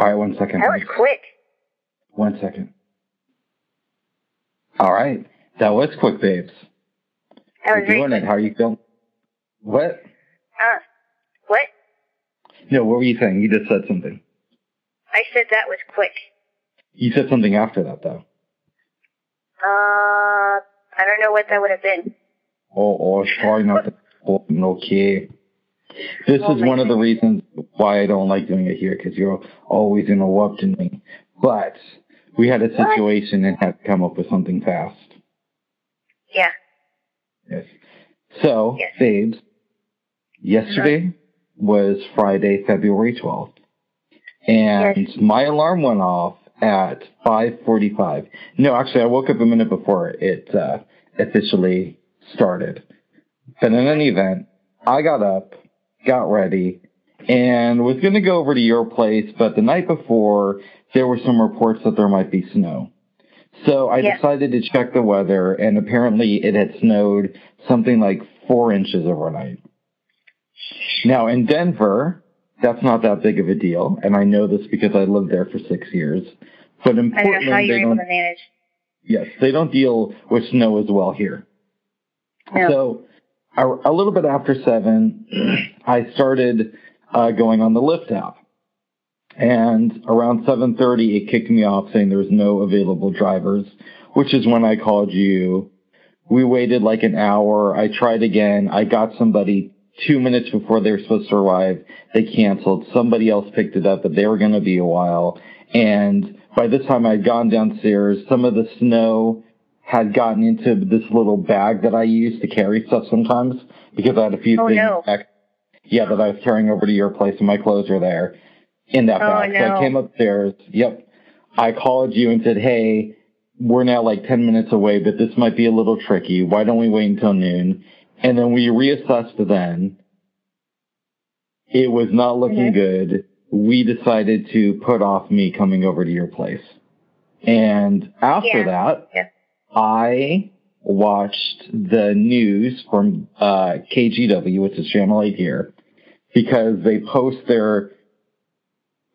All right, one second. That was quick. One second. All right, that was quick, babes. Was We're very doing quick. it. How are you feeling? What? Uh, what? No, what were you saying? You just said something. I said that was quick. You said something after that, though. Uh, I don't know what that would have been. Oh, oh, probably not the okay. This Oh is one of the reasons why I don't like doing it here, because you're always interrupting me. But we had a What? situation and had to come up with something fast. Yeah. Yes. So, Yes. babes, yesterday was Friday, February 12th. And Yes. my alarm went off at 5.45. No, actually, I woke up a minute before it uh, officially started. But in any event, I got up, got ready, and was going to go over to your place, but the night before, there were some reports that there might be snow. So I Yeah. decided to check the weather, and apparently it had snowed something like four inches overnight. Now in Denver, that's not that big of a deal, and I know this because I lived there for six years. But in I how you're they able to manage. Yes, they don't deal with snow as well here. No. So a, little bit after seven, I started uh, going on the Lyft app. And around 7.30, it kicked me off saying there was no available drivers, which is when I called you. We waited like an hour. I tried again. I got somebody two minutes before they were supposed to arrive. They canceled. Somebody else picked it up, but they were going to be a while. And by this time I'd gone downstairs. Some of the snow had gotten into this little bag that I use to carry stuff sometimes because I had a few Oh, things no. back, yeah, that I was carrying over to your place and my clothes were there in that Oh, bag. So. I came upstairs. Yep. I called you and said, Hey, we're now like 10 minutes away, but this might be a little tricky. Why don't we wait until noon? And then we reassessed then. It was not looking Mhm. good. We decided to put off me coming over to your place. And after Yeah. that, Yeah. I watched the news from uh, KGW, which is Channel 8 here, because they post their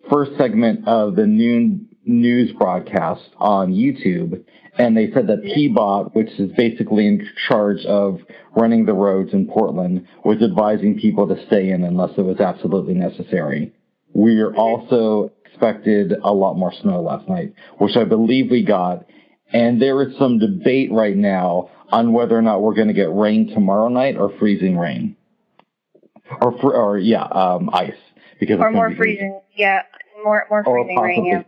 first segment of the noon news broadcast on YouTube, and they said that PBOT, which is basically in charge of running the roads in Portland, was advising people to stay in unless it was absolutely necessary. We are also expected a lot more snow last night, which I believe we got. And there is some debate right now on whether or not we're going to get rain tomorrow night or freezing rain, or fr- or yeah, um, ice because Or more be- freezing. Yeah, more more freezing rain. Yeah.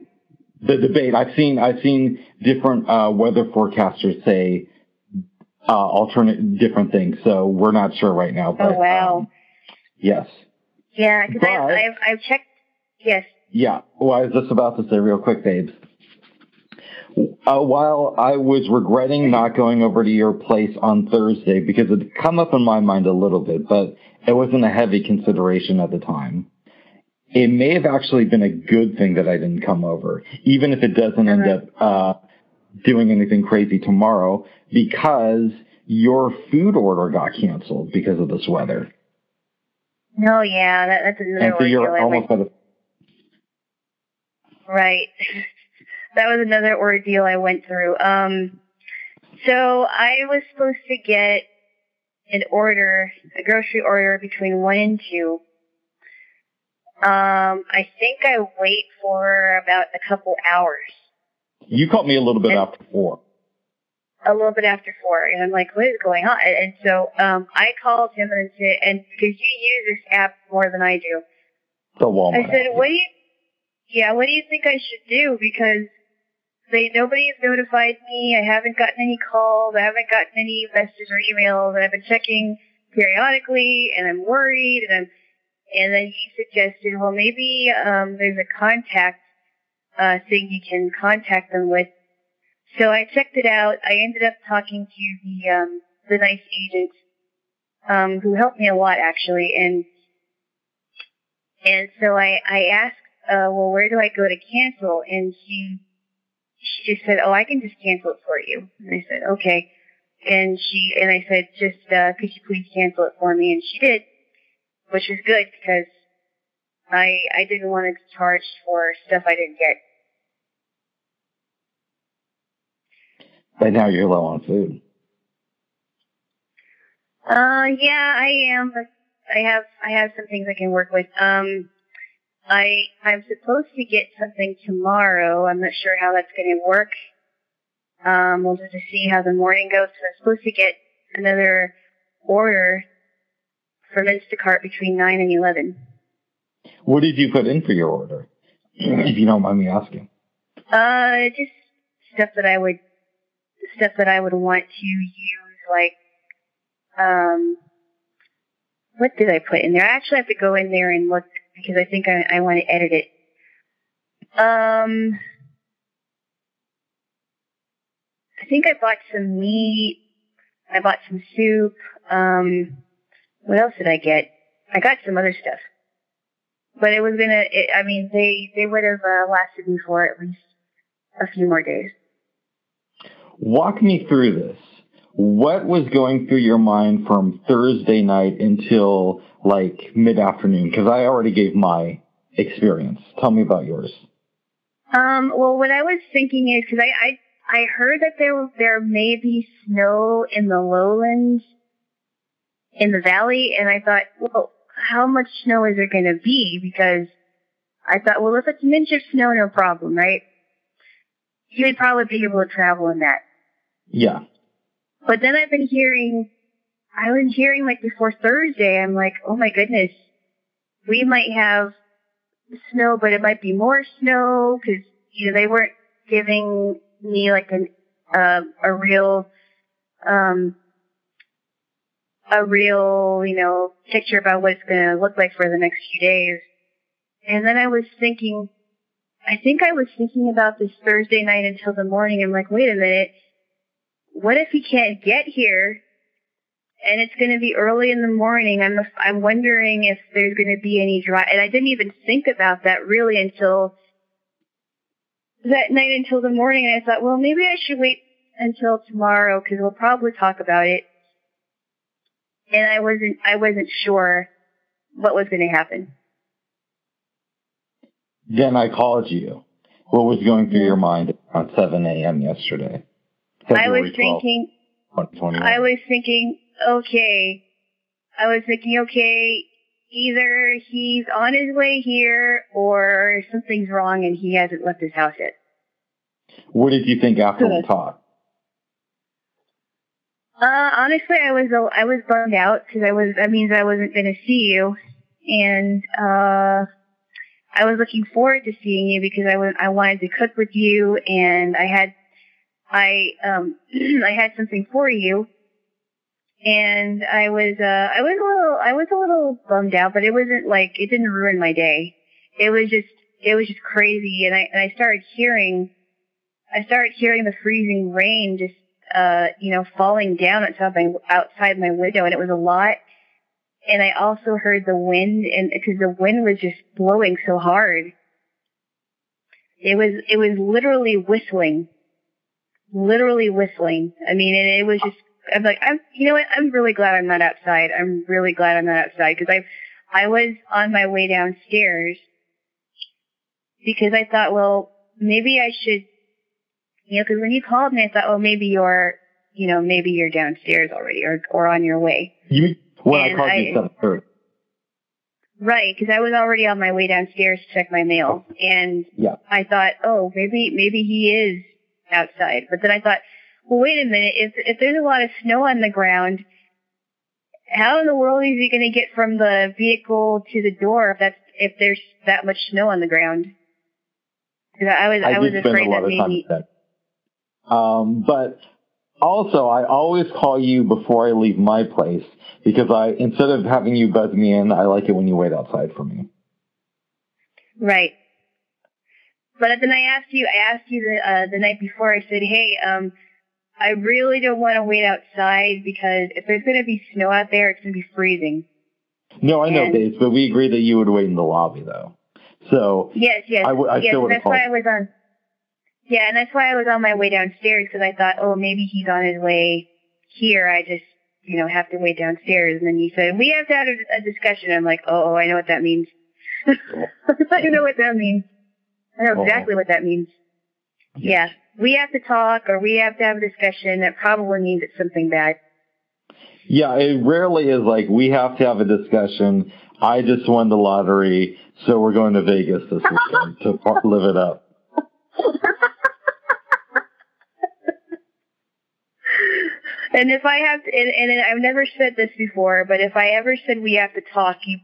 the debate. I've seen I've seen different uh, weather forecasters say uh, alternate different things, so we're not sure right now. But, Oh wow. um, yes. yeah, because but- I've I've checked. Yes. Yeah. Well, I was just about to say real quick, babes. Uh, while I was regretting not going over to your place on Thursday because it come up in my mind a little bit, but it wasn't a heavy consideration at the time. It may have actually been a good thing that I didn't come over, even if it doesn't end Uh-huh. up uh, doing anything crazy tomorrow, because your food order got canceled because of this weather. No, yeah, that, that's And another so you're almost at a Right. That was another ordeal I went through. Um, so I was supposed to get an order, a grocery order between one and two. Um, I think I wait for about a couple hours, You caught me a little bit And- after four. a little bit after four, and I'm like, what is going on? And, so, um, I called him and said, and because you use this app more than I do, The Walmart. I said, app. what do you, yeah, what do you think I should do? Because they, nobody has notified me. I haven't gotten any calls. I haven't gotten any messages or emails. And I've been checking periodically and I'm worried. And I'm, and then he suggested, well, maybe, um, there's a contact, uh, thing you can contact them with. So I checked it out. I ended up talking to the, um, the nice agent, um, who helped me a lot actually. And, and so I, I asked, uh, well, where do I go to cancel? And she, she just said, oh, I can just cancel it for you. And I said, okay. And she, and I said, just, uh, could you please cancel it for me? And she did, which was good because, I I didn't want to be charged for stuff I didn't get. But now you're low on food. Uh, yeah, I am. I have I have some things I can work with. Um, I I'm supposed to get something tomorrow. I'm not sure how that's going to work. Um, we'll just see how the morning goes. So I'm supposed to get another order from Instacart between nine and eleven. What did you put in for your order? if you don't mind me asking. Uh, just stuff that I would stuff that I would want to use, like um, what did I put in there? I actually have to go in there and look because I think I, I want to edit it. Um, I think I bought some meat. I bought some soup. Um, what else did I get? I got some other stuff, but it was gonna. It, I mean, they they would have uh, lasted me for at least a few more days. Walk me through this. What was going through your mind from Thursday night until like mid afternoon? Because I already gave my experience. Tell me about yours. Um, well, what I was thinking is because I, I I heard that there there may be snow in the lowlands, in the valley, and I thought, well, how much snow is there going to be? Because I thought, well, if it's an inch of snow, no problem, right? You'd probably be able to travel in that. Yeah. But then I've been hearing, I was hearing like before Thursday, I'm like, oh my goodness, we might have snow, but it might be more snow because you know they weren't giving me like an uh, a real um a real you know picture about what it's going to look like for the next few days. And then I was thinking, I think I was thinking about this Thursday night until the morning. I'm like, wait a minute, what if he can't get here? And it's going to be early in the morning. I'm I'm wondering if there's going to be any dry. And I didn't even think about that really until that night until the morning. And I thought, well, maybe I should wait until tomorrow because we'll probably talk about it. And I wasn't I wasn't sure what was going to happen. Then I called you. What was going through your mind at 7 a.m. yesterday? I was thinking, I was thinking, okay, I was thinking, okay, either he's on his way here or something's wrong and he hasn't left his house yet. What did you think after we talked? Uh, honestly, I was I was bummed out because I was that means I wasn't going to see you, and uh, I was looking forward to seeing you because I was I wanted to cook with you and I had I um I had something for you, and I was uh I was a little I was a little bummed out, but it wasn't like it didn't ruin my day. It was just it was just crazy, and I and I started hearing I started hearing the freezing rain just uh you know falling down outside my outside my window, and it was a lot. And I also heard the wind, and because the wind was just blowing so hard, it was it was literally whistling literally whistling. I mean, it, it was just, I'm like, I'm, you know what? I'm really glad I'm not outside. I'm really glad I'm not outside because I, I was on my way downstairs because I thought, well, maybe I should, you know, because when you called me, I thought, well, maybe you're, you know, maybe you're downstairs already or, or on your way. You, when and I called I, you seven thirty. Right, because I was already on my way downstairs to check my mail, and yeah. I thought, oh, maybe maybe he is outside. But then I thought, well, wait a minute. If if there's a lot of snow on the ground, how in the world is he going to get from the vehicle to the door if that's if there's that much snow on the ground? Because I was I, I was afraid that maybe. That. Um, but also, I always call you before I leave my place because I instead of having you buzz me in, I like it when you wait outside for me. Right. But then I asked you, I asked you the uh, the night before. I said, hey, um, I really don't want to wait outside because if there's going to be snow out there, it's going to be freezing. No, I know, and, Bates, but we agreed that you would wait in the lobby, though. So yes, yes, I, w- I yes. still that's why I was on. Yeah, and that's why I was on my way downstairs because I thought, oh, maybe he's on his way here. I just, you know, have to wait downstairs. And then you said we have to have a, a discussion. I'm like, oh, I know what that means. I know what that means. I know oh. exactly what that means. Yeah. We have to talk or we have to have a discussion. That probably means it's something bad. Yeah, it rarely is like we have to have a discussion. I just won the lottery, so we're going to Vegas this weekend to par- live it up. And if I have, to, and, and I've never said this before, but if I ever said we have to talk, you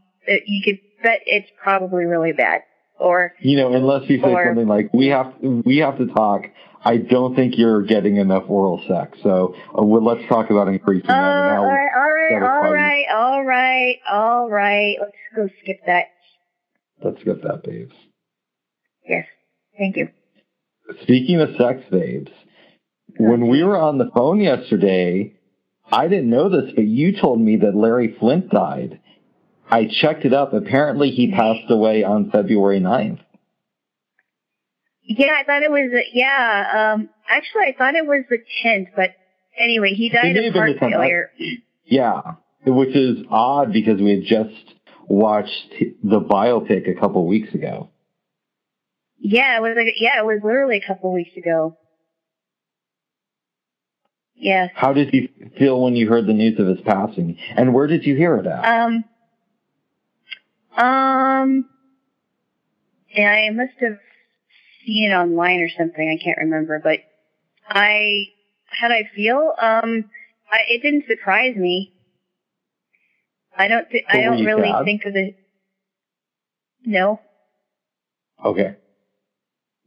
you could bet it's probably really bad. Or You know, unless you say Or- something like we have we have to talk. I don't think you're getting enough oral sex, so uh, well, let's talk about increasing oh, that. all right, all right, all right, all right, all right. Let's go skip that. Let's get that, babes. Yes, thank you. Speaking of sex, babes, when we were on the phone yesterday, I didn't know this, but you told me that Larry Flynt died. I checked it up. Apparently, he passed away on February 9th. Yeah, I thought it was. Yeah, um, actually, I thought it was the tenth, but anyway, he died of heart 10th. failure. Yeah, which is odd because we had just watched the biopic a couple weeks ago. Yeah, it was like yeah, it was literally a couple weeks ago. Yes. How did you feel when you heard the news of his passing? And where did you hear it at? Um. Um. Yeah, I must have seen it online or something. I can't remember, but I how did I feel? Um, I, it didn't surprise me. I don't. Th- I don't really sad? think of it. No, Okay.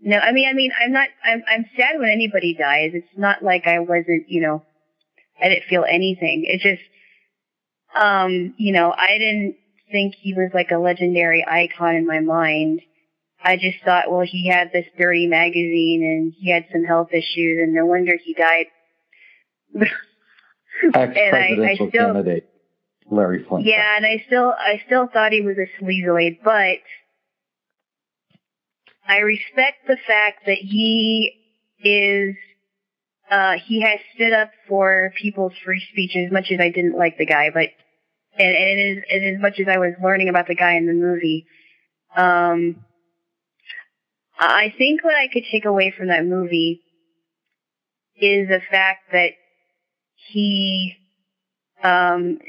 no. I mean, I mean, I'm not. I'm. I'm sad when anybody dies. It's not like I wasn't. You know, I didn't feel anything. It just. Um, you know, I didn't think he was like a legendary icon in my mind. I just thought, well, he had this dirty magazine and he had some health issues, and no wonder he died. Ex-presidential still- candidate Larry Flynt. Yeah, and I still I still thought he was a sleazoid, but I respect the fact that he is uh he has stood up for people's free speech as much as I didn't like the guy, but and, and it is and as much as I was learning about the guy in the movie. Um I think what I could take away from that movie is the fact that he um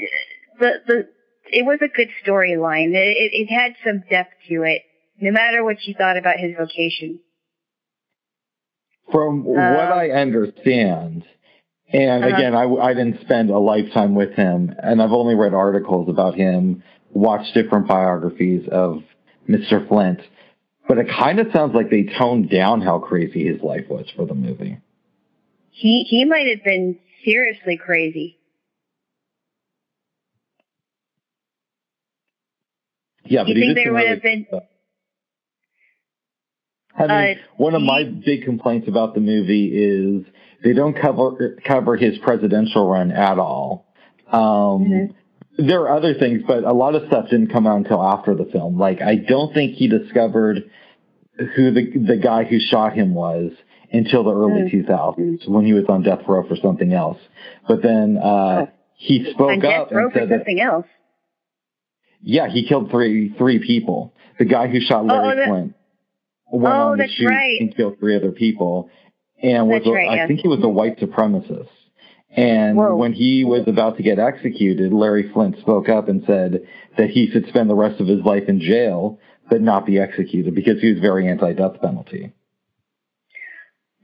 the the it was a good storyline. It, it it had some depth to it, no matter what you thought about his vocation. From what Uh, I understand, and Uh-huh. again, I, I didn't spend a lifetime with him, and I've only read articles about him, watched different biographies of Mr. Flynt, but it kind of sounds like they toned down how crazy his life was for the movie. He he might have been seriously crazy. Yeah, but you think there would have been? I mean, Uh, one of my big complaints about the movie is they don't cover cover his presidential run at all. Um, Mhm. There are other things, but a lot of stuff didn't come out until after the film. Like, I don't think he discovered who the the guy who shot him was until the early Mm. 2000s when he was on death row for something else. But then uh, Oh. he On spoke death up row and for said that something else. yeah, he killed three three people. The guy who shot Larry oh, that- Flynt went Oh, on to that's shoot right. and kill three other people, and was a, right, I think he was a white supremacist. And Whoa. when he was about to get executed, Larry Flynt spoke up and said that he should spend the rest of his life in jail, but not be executed because he was very anti-death penalty.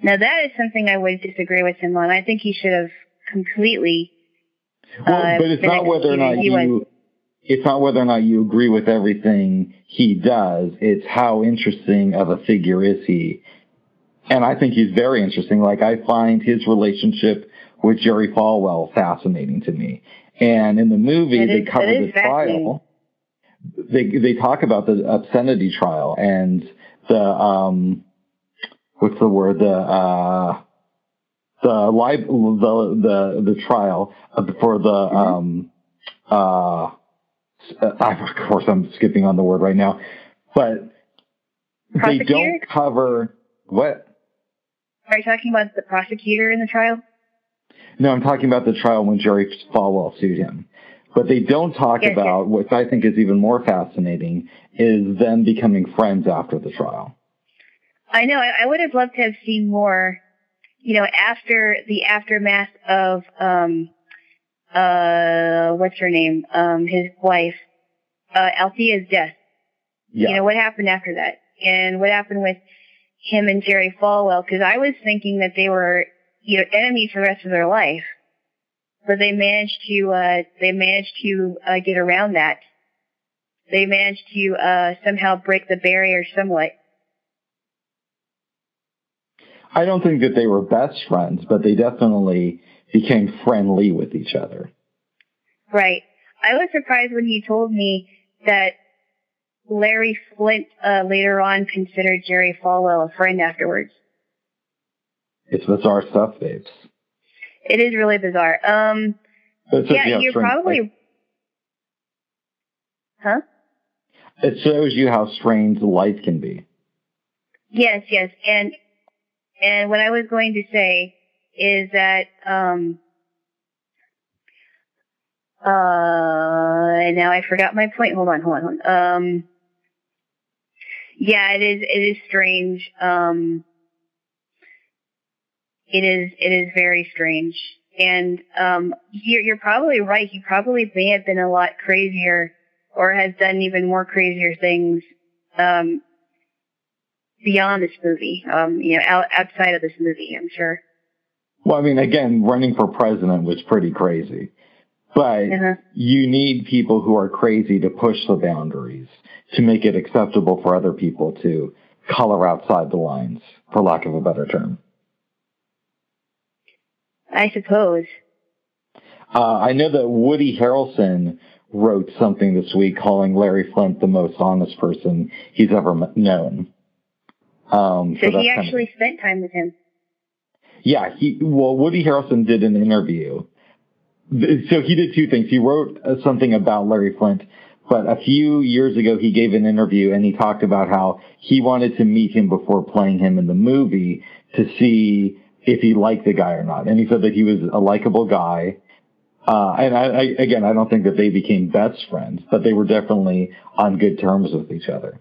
Now that is something I would disagree with him on. I think he should have completely. Well, Uh, but it's not whether or not you. It's not whether or not you agree with everything he does. It's how interesting of a figure is he. And I think he's very interesting. Like I find his relationship with Jerry Falwell fascinating to me. And in the movie, That they cover is the trial. They they talk about the obscenity trial and the um, what's the word the uh, the lib- the the the trial for the Mm-hmm. um uh I, of course I'm skipping on the word right now, but they don't cover what. Are you talking about the prosecutor in the trial? No, I'm talking about the trial when Jerry Falwell sued him. But they don't talk Yes, about, which I think is even more fascinating, is them becoming friends after the trial. I know. I, I would have loved to have seen more. You know, after the aftermath of um, uh, what's her name? Um, his wife, uh, Althea's death. Yeah. You know, what happened after that? And what happened with him and Jerry Falwell? Because I was thinking that they were, you know, enemies for the rest of their life. But they managed to, uh, they managed to, uh, get around that. They managed to, uh, somehow break the barrier somewhat. I don't think that they were best friends, but they definitely became friendly with each other. Right. I was surprised when he told me that Larry Flynt, uh, later on considered Jerry Falwell a friend afterwards. It's bizarre stuff, babes. It is really bizarre. Um, yeah, you're strange- probably, huh? It shows you how strange life can be. Yes, yes. And, and what I was going to say is that, um, uh, now I forgot my point. Hold on, hold on, hold on. Um, yeah, it is, it is strange. Um, it is, it is very strange. And, um, you're, you're probably right. He probably may have been a lot crazier or has done even more crazier things, um, beyond this movie, um, you know, out, outside of this movie, I'm sure. Well, I mean, again, running for president was pretty crazy. But Uh-huh. you need people who are crazy to push the boundaries, to make it acceptable for other people to color outside the lines, for lack of a better term. I suppose. Uh, I know that Woody Harrelson wrote something this week calling Larry Flynt the most honest person he's ever m- known. Um, So, that's he kind of- actually spent time with him. Yeah, he well, Woody Harrelson did an interview. So he did two things. He wrote uh, something about Larry Flynt, but a few years ago he gave an interview and he talked about how he wanted to meet him before playing him in the movie to see if he liked the guy or not. And he said that he was a likable guy. Uh, and I, I, again, I don't think that they became best friends, but they were definitely on good terms with each other.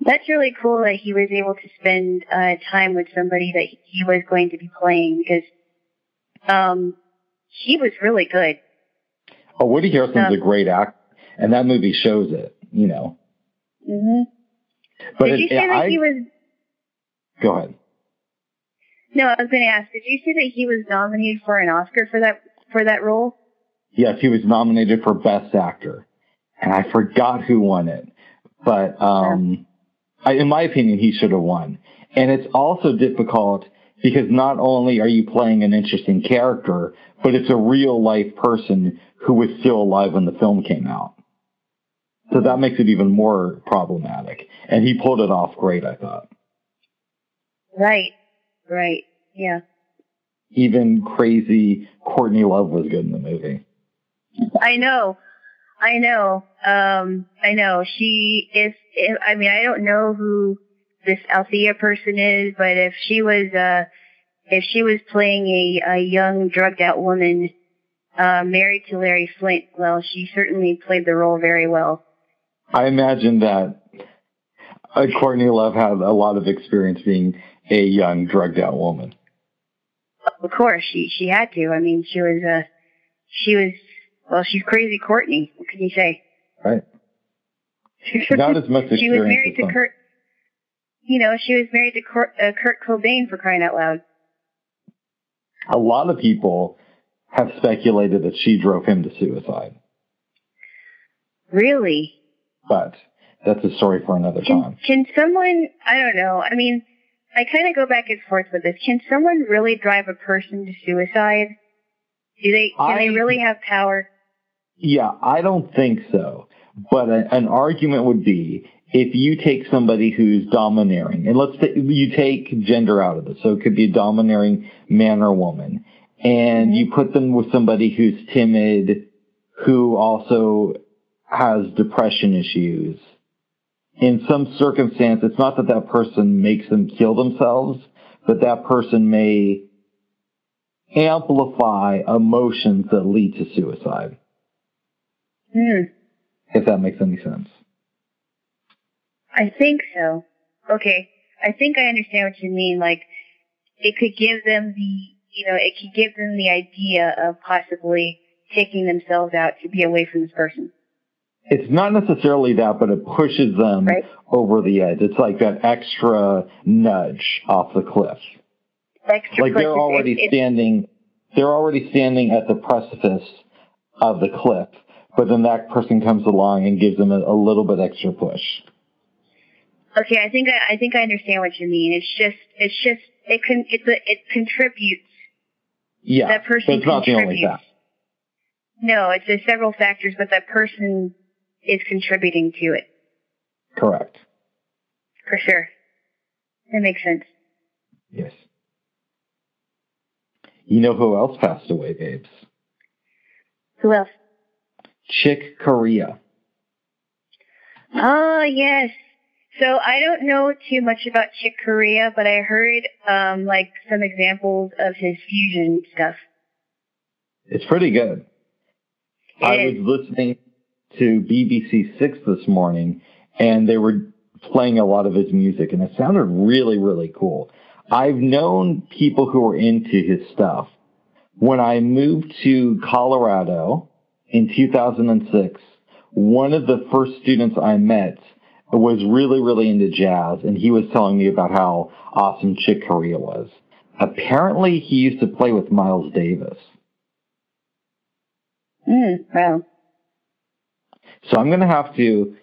That's really cool that he was able to spend uh, time with somebody that he was going to be playing because um, he was really good. Oh, Woody Harrelson's Yeah. a great actor, and that movie shows it, you know. hmm But Did it- you say that I, he was? go ahead. No, I was going to ask. Did you say that he was nominated for an Oscar for that for that role? Yes, he was nominated for Best Actor, and I forgot who won it. But um, I, in my opinion, he should have won. And it's also difficult because not only are you playing an interesting character, but it's a real life person who was still alive when the film came out. So that makes it even more problematic. And he pulled it off great, I thought. Right. Right. Yeah. Even crazy Courtney Love was good in the movie. I know. I know. Um, I know. She is, I mean, I don't know who this Althea person is, but if she was, uh, if she was playing a, a young drugged out woman, uh, married to Larry Flynt, well, she certainly played the role very well. I imagine that uh, Courtney Love had a lot of experience being a young drugged out woman. Of course, she, she had to. I mean, she was, uh, she was, well, she's crazy Courtney. What can you say? Right. Not as much she was experience married to. Kurt. You know, she was married to Kurt, uh, Kurt Cobain for crying out loud. A lot of people have speculated that she drove him to suicide, Really? but that's a story for another Can time. can someone? I don't know. I mean, I kind of go back and forth with this. Can someone really drive a person to suicide? Do they? Can they really have power? Yeah, I don't think so. But a, an argument would be if you take somebody who's domineering, and let's say you take gender out of this, so it could be a domineering man or woman, and Mhm. you put them with somebody who's timid, who also has depression issues. In some circumstance, it's not that that person makes them kill themselves, but that person may amplify emotions that lead to suicide. Hmm. If that makes any sense. I think so. Okay. I think I understand what you mean. Like, it could give them the, you know, it could give them the idea of possibly taking themselves out to be away from this person. It's not necessarily that, but it pushes them Right. over the edge. It's like that extra nudge off the cliff. Extra Like they're already it's, standing, they're already standing at the precipice of the cliff, but then that person comes along and gives them a, a little bit extra push. Okay, I think I, I think I understand what you mean. It's just, it's just, it can, it's a, it contributes. Yeah, that person but it's not the only fact. No, it's there's several factors, but that person is contributing to it Correct. for sure. That makes sense. Yes. You know who else passed away, babes? Who else? Chick Corea. Oh yes. So I don't know too much about Chick Corea, but I heard um like some examples of his fusion stuff. It's pretty good. I It was listening to BBC Six this morning, and they were playing a lot of his music, and it sounded really, really cool. I've known people who were into his stuff. When I moved to Colorado in 2006, one of the first students I met was really, really into jazz, and he was telling me about how awesome Chick Corea was. Apparently, he used to play with Miles Davis. Mm, wow. So I'm going to have to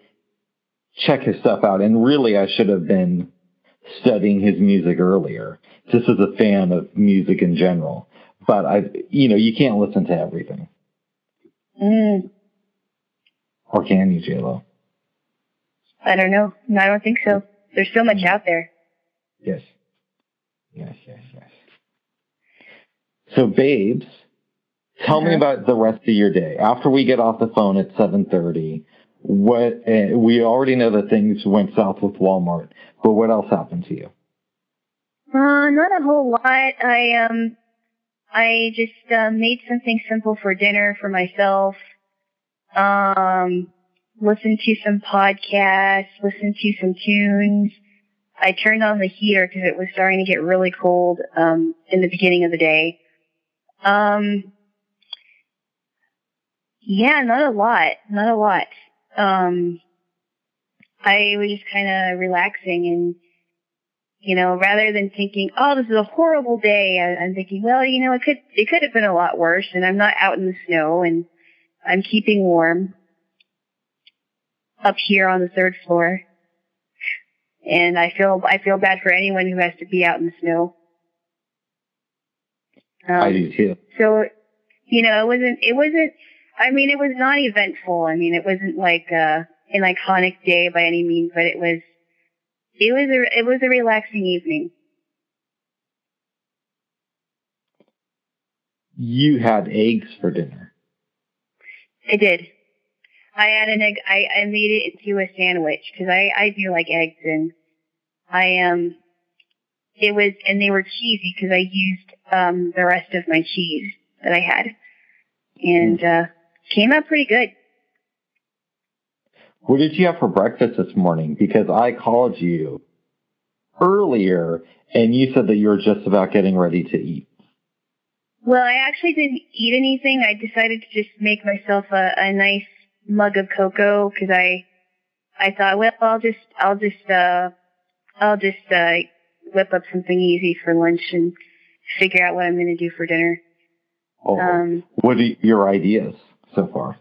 check his stuff out. And really, I should have been studying his music earlier, just as a fan of music in general. But I, you know, you can't listen to everything, Mm, or can you, JLo? I don't know. No, I don't think so. There's so much out there. Yes, yes, yes, yes. So, babes, tell me Uh-huh. about the rest of your day after we get off the phone at 7:30. What uh, we already know that things went south with Walmart, but what else happened to you? Uh, not a whole lot. I um, I just uh, made something simple for dinner for myself. Um, listened to some podcasts, listen to some tunes. I turned on the heater because it was starting to get really cold um, in the beginning of the day. Um, yeah, not a lot, not a lot. Um, I was just kind of relaxing and you know, rather than thinking, "Oh, this is a horrible day," I, I'm thinking, "Well, you know, it could it could have been a lot worse." And I'm not out in the snow, and I'm keeping warm up here on the third floor. And I feel I feel bad for anyone who has to be out in the snow. Um, I do too. so, you know, it wasn't, it wasn't, I mean, it was not eventful. I mean, it wasn't like, uh, an iconic day by any means, but it was, it was a, it was a relaxing evening. You had eggs for dinner. I did. I had an egg, I, I made it into a sandwich because I, I do like eggs and I, um, it was, and they were cheesy because I used, um, the rest of my cheese that I had and, uh, came out pretty good. What did you have for breakfast this morning? Because I called you earlier and you said that you were just about getting ready to eat. Well, I actually didn't eat anything. I decided to just make myself a, a nice mug of cocoa because I, I thought, well, I'll just, I'll just, uh, I'll just, uh, whip up something easy for lunch and figure out what I'm going to do for dinner. Oh, Um, what are your ideas so far?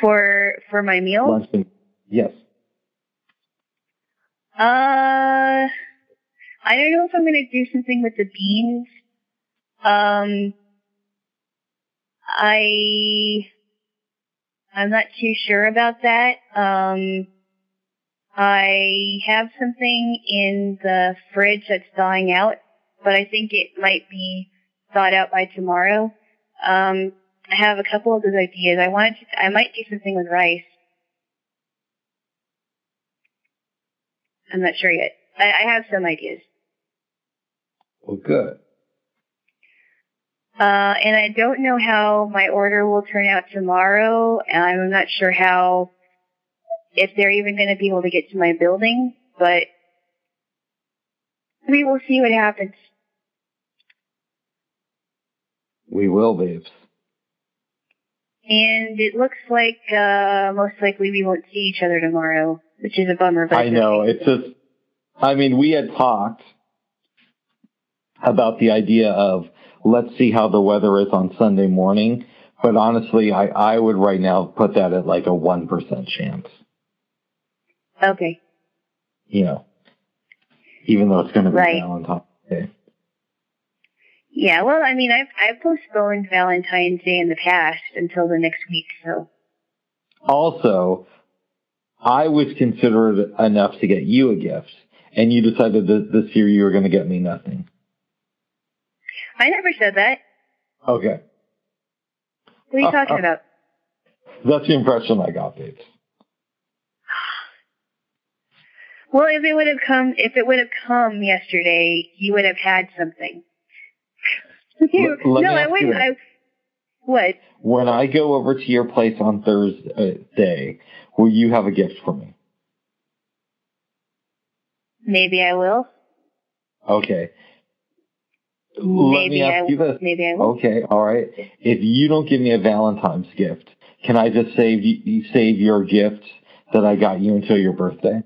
for, for my meal, Lunch and- yes. uh, I don't know if I'm going to do something with the beans. Um, I, I'm not too sure about that. Um, I have something in the fridge that's thawing out, but I think it might be thawed out by tomorrow. Um, I have a couple of those ideas. I wanted to, I might do something with rice. I'm not sure yet. I, I have some ideas. Well, good. Uh, and I don't know how my order will turn out tomorrow. And I'm not sure how, if they're even going to be able to get to my building, but we will see what happens. We will, babes. And it looks like, uh, most likely we won't see each other tomorrow, which is a bummer. But I know. It's just, I mean, we had talked about the idea of let's see how the weather is on Sunday morning. But honestly, I, I would right now put that at like a 1% chance. Okay. You know, even though it's going to be Right. Valentine's Day. Yeah, well, I mean, I've, I've postponed Valentine's Day in the past until the next week, so. Also, I was considerate enough to get you a gift, and you decided that this year you were going to get me nothing. I never said that. Okay. What are you uh, talking uh, about? That's the impression I got, babes. Well, if it would have come, if it would have come yesterday, you would have had something. No, I wouldn't. I, what? When I go over to your place on Thursday, will you have a gift for me? Maybe I will. Okay. Let me Maybe I. ask you this. Maybe I will. Okay, all right. If you don't give me a Valentine's gift, can I just save you, save your gift that I got you until your birthday?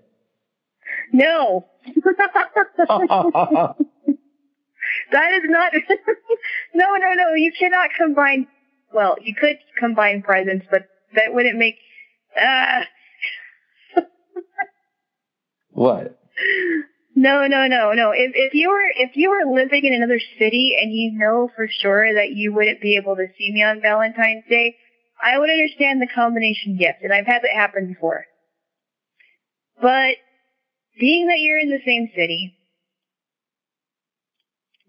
No. That is not. no, no, no. You cannot combine. Well, you could combine presents, but that wouldn't make. Uh, what? No, no, no, no. If if you were if you were living in another city and you know for sure that you wouldn't be able to see me on Valentine's Day, I would understand the combination gift, and I've had that happen before. But being that you're in the same city,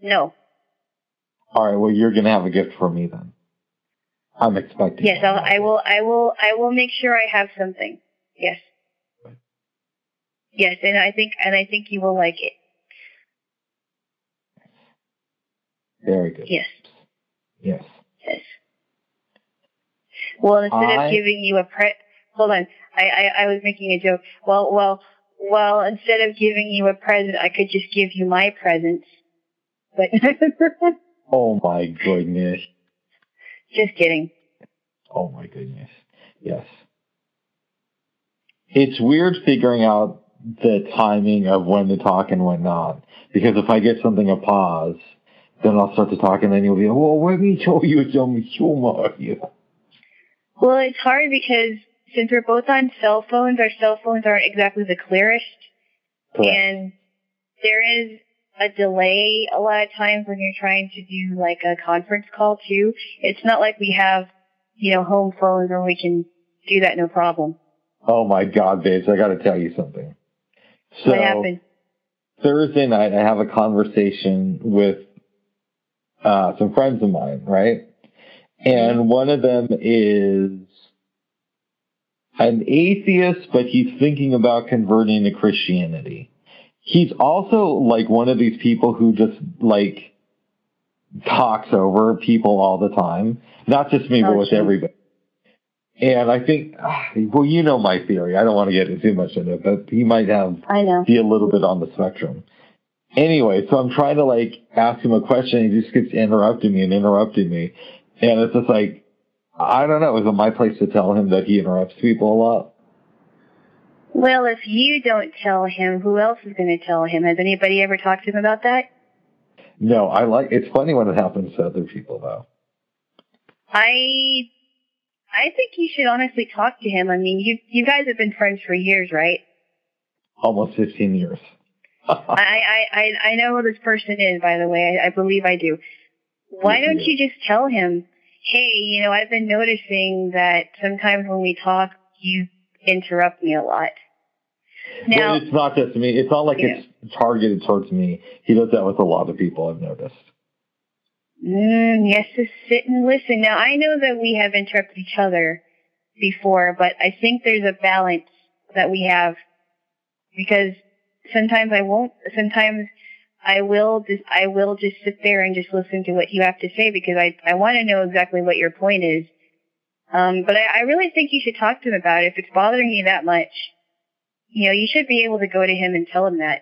no. All right. Well, you're gonna have a gift for me then. I'm expecting. Yes. I'll, I will. I will. I will make sure I have something. Yes. Yes, and I think and I think you will like it. Very good. Yes. Yes. Yes. Well, instead I- of giving you a pre, hold on. I, I I was making a joke. Well, well, well. Instead of giving you a present, I could just give you my presents. But Oh my goodness. just kidding. Oh my goodness. Yes. It's weird figuring out the timing of when to talk and when not. Because if I get something a pause, then I'll start to talk and then you'll be, like, well, let me show you some humor. Well, it's hard because since we're both on cell phones, our cell phones aren't exactly the clearest. Correct. And there is a delay a lot of times when you're trying to do like a conference call too. It's not like we have, you know, home phones where we can do that no problem. Oh my God, babes, I gotta tell you something. So, what happened? Thursday night, I have a conversation with uh, some friends of mine, right? And one of them is an atheist, but he's thinking about converting to Christianity. He's also like one of these people who just like talks over people all the time. Not just me, but Oh, with sure. everybody. And I think, well, you know my theory. I don't want to get too much into it, but he might have I know. be a little bit on the spectrum. Anyway, so I'm trying to like ask him a question and he just keeps interrupting me and interrupting me. And it's just like, I don't know, is it my place to tell him that he interrupts people a lot? Well, if you don't tell him, who else is going to tell him? Has anybody ever talked to him about that? No, I like, it's funny when it happens to other people though. I, I think you should honestly talk to him. I mean, you you guys have been friends for years, right? Almost 15 years. I, I, I, I know who this person is, by the way. I, I believe I do. Why don't you just tell him, hey, you know, I've been noticing that sometimes when we talk, you interrupt me a lot. Now, but it's not just me. It's not like it's targeted towards me. He does that with a lot of people I've noticed. Mm, has to sit and listen. Now, I know that we have interrupted each other before, but I think there's a balance that we have because sometimes I won't, sometimes I will just I will just sit there and just listen to what you have to say because I I want to know exactly what your point is. Um, but I, I really think you should talk to him about it if it's bothering you that much. You know, you should be able to go to him and tell him that.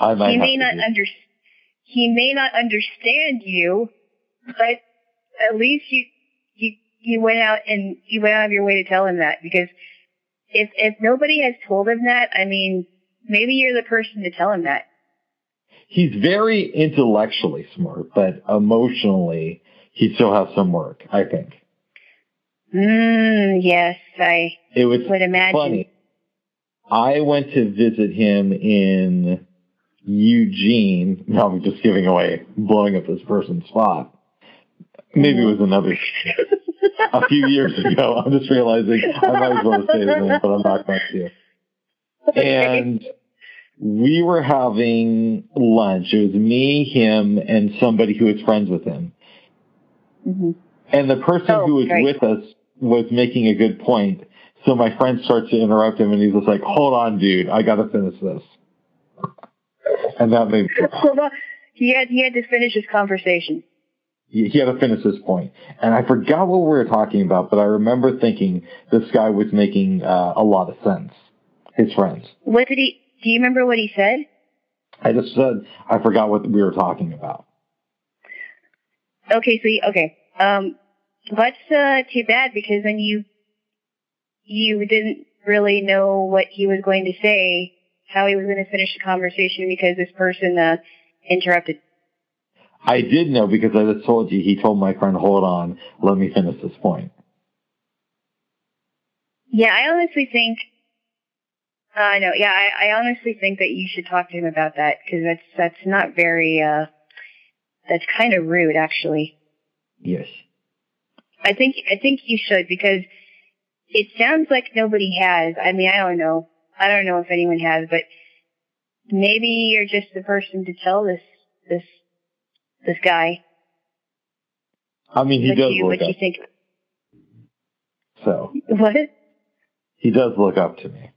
I might He may not do- under he may not understand you, but at least you you you went out and you went out of your way to tell him that because if if nobody has told him that, I mean, maybe you're the person to tell him that. He's very intellectually smart, but emotionally, he still has some work, I think. Mm, yes, I It was would imagine. funny. I went to visit him in Eugene. Now I'm just giving away, blowing up this person's spot. Maybe it was another a few years ago. I'm just realizing I might as well say his name, but I'm not going to. And we were having lunch. It was me, him, and somebody who was friends with him. Mhm. And the person Oh, who was great. with us was making a good point. So my friend starts to interrupt him and he's just like, hold on, dude, I gotta finish this. And that made me Hold on. He had he had to finish his conversation. He had to finish his point. And I forgot what we were talking about, but I remember thinking this guy was making uh, a lot of sense. His friends. What did he? Do you remember what he said? I just said I forgot what we were talking about. Okay, so you, okay, um, that's uh, too bad because then you you didn't really know what he was going to say, how he was going to finish the conversation because this person uh, interrupted. I did know because I just told you he told my friend, hold on, let me finish this point. Yeah, I honestly think. Uh, know, yeah, I, I honestly think that you should talk to him about that because that's that's not very. Uh, that's kind of rude, actually. Yes. I think I think you should because it sounds like nobody has. I mean, I don't know. I don't know if anyone has, but maybe you're just the person to tell this this this guy I mean, he what does you look what you up. think. So What? he does look up to me.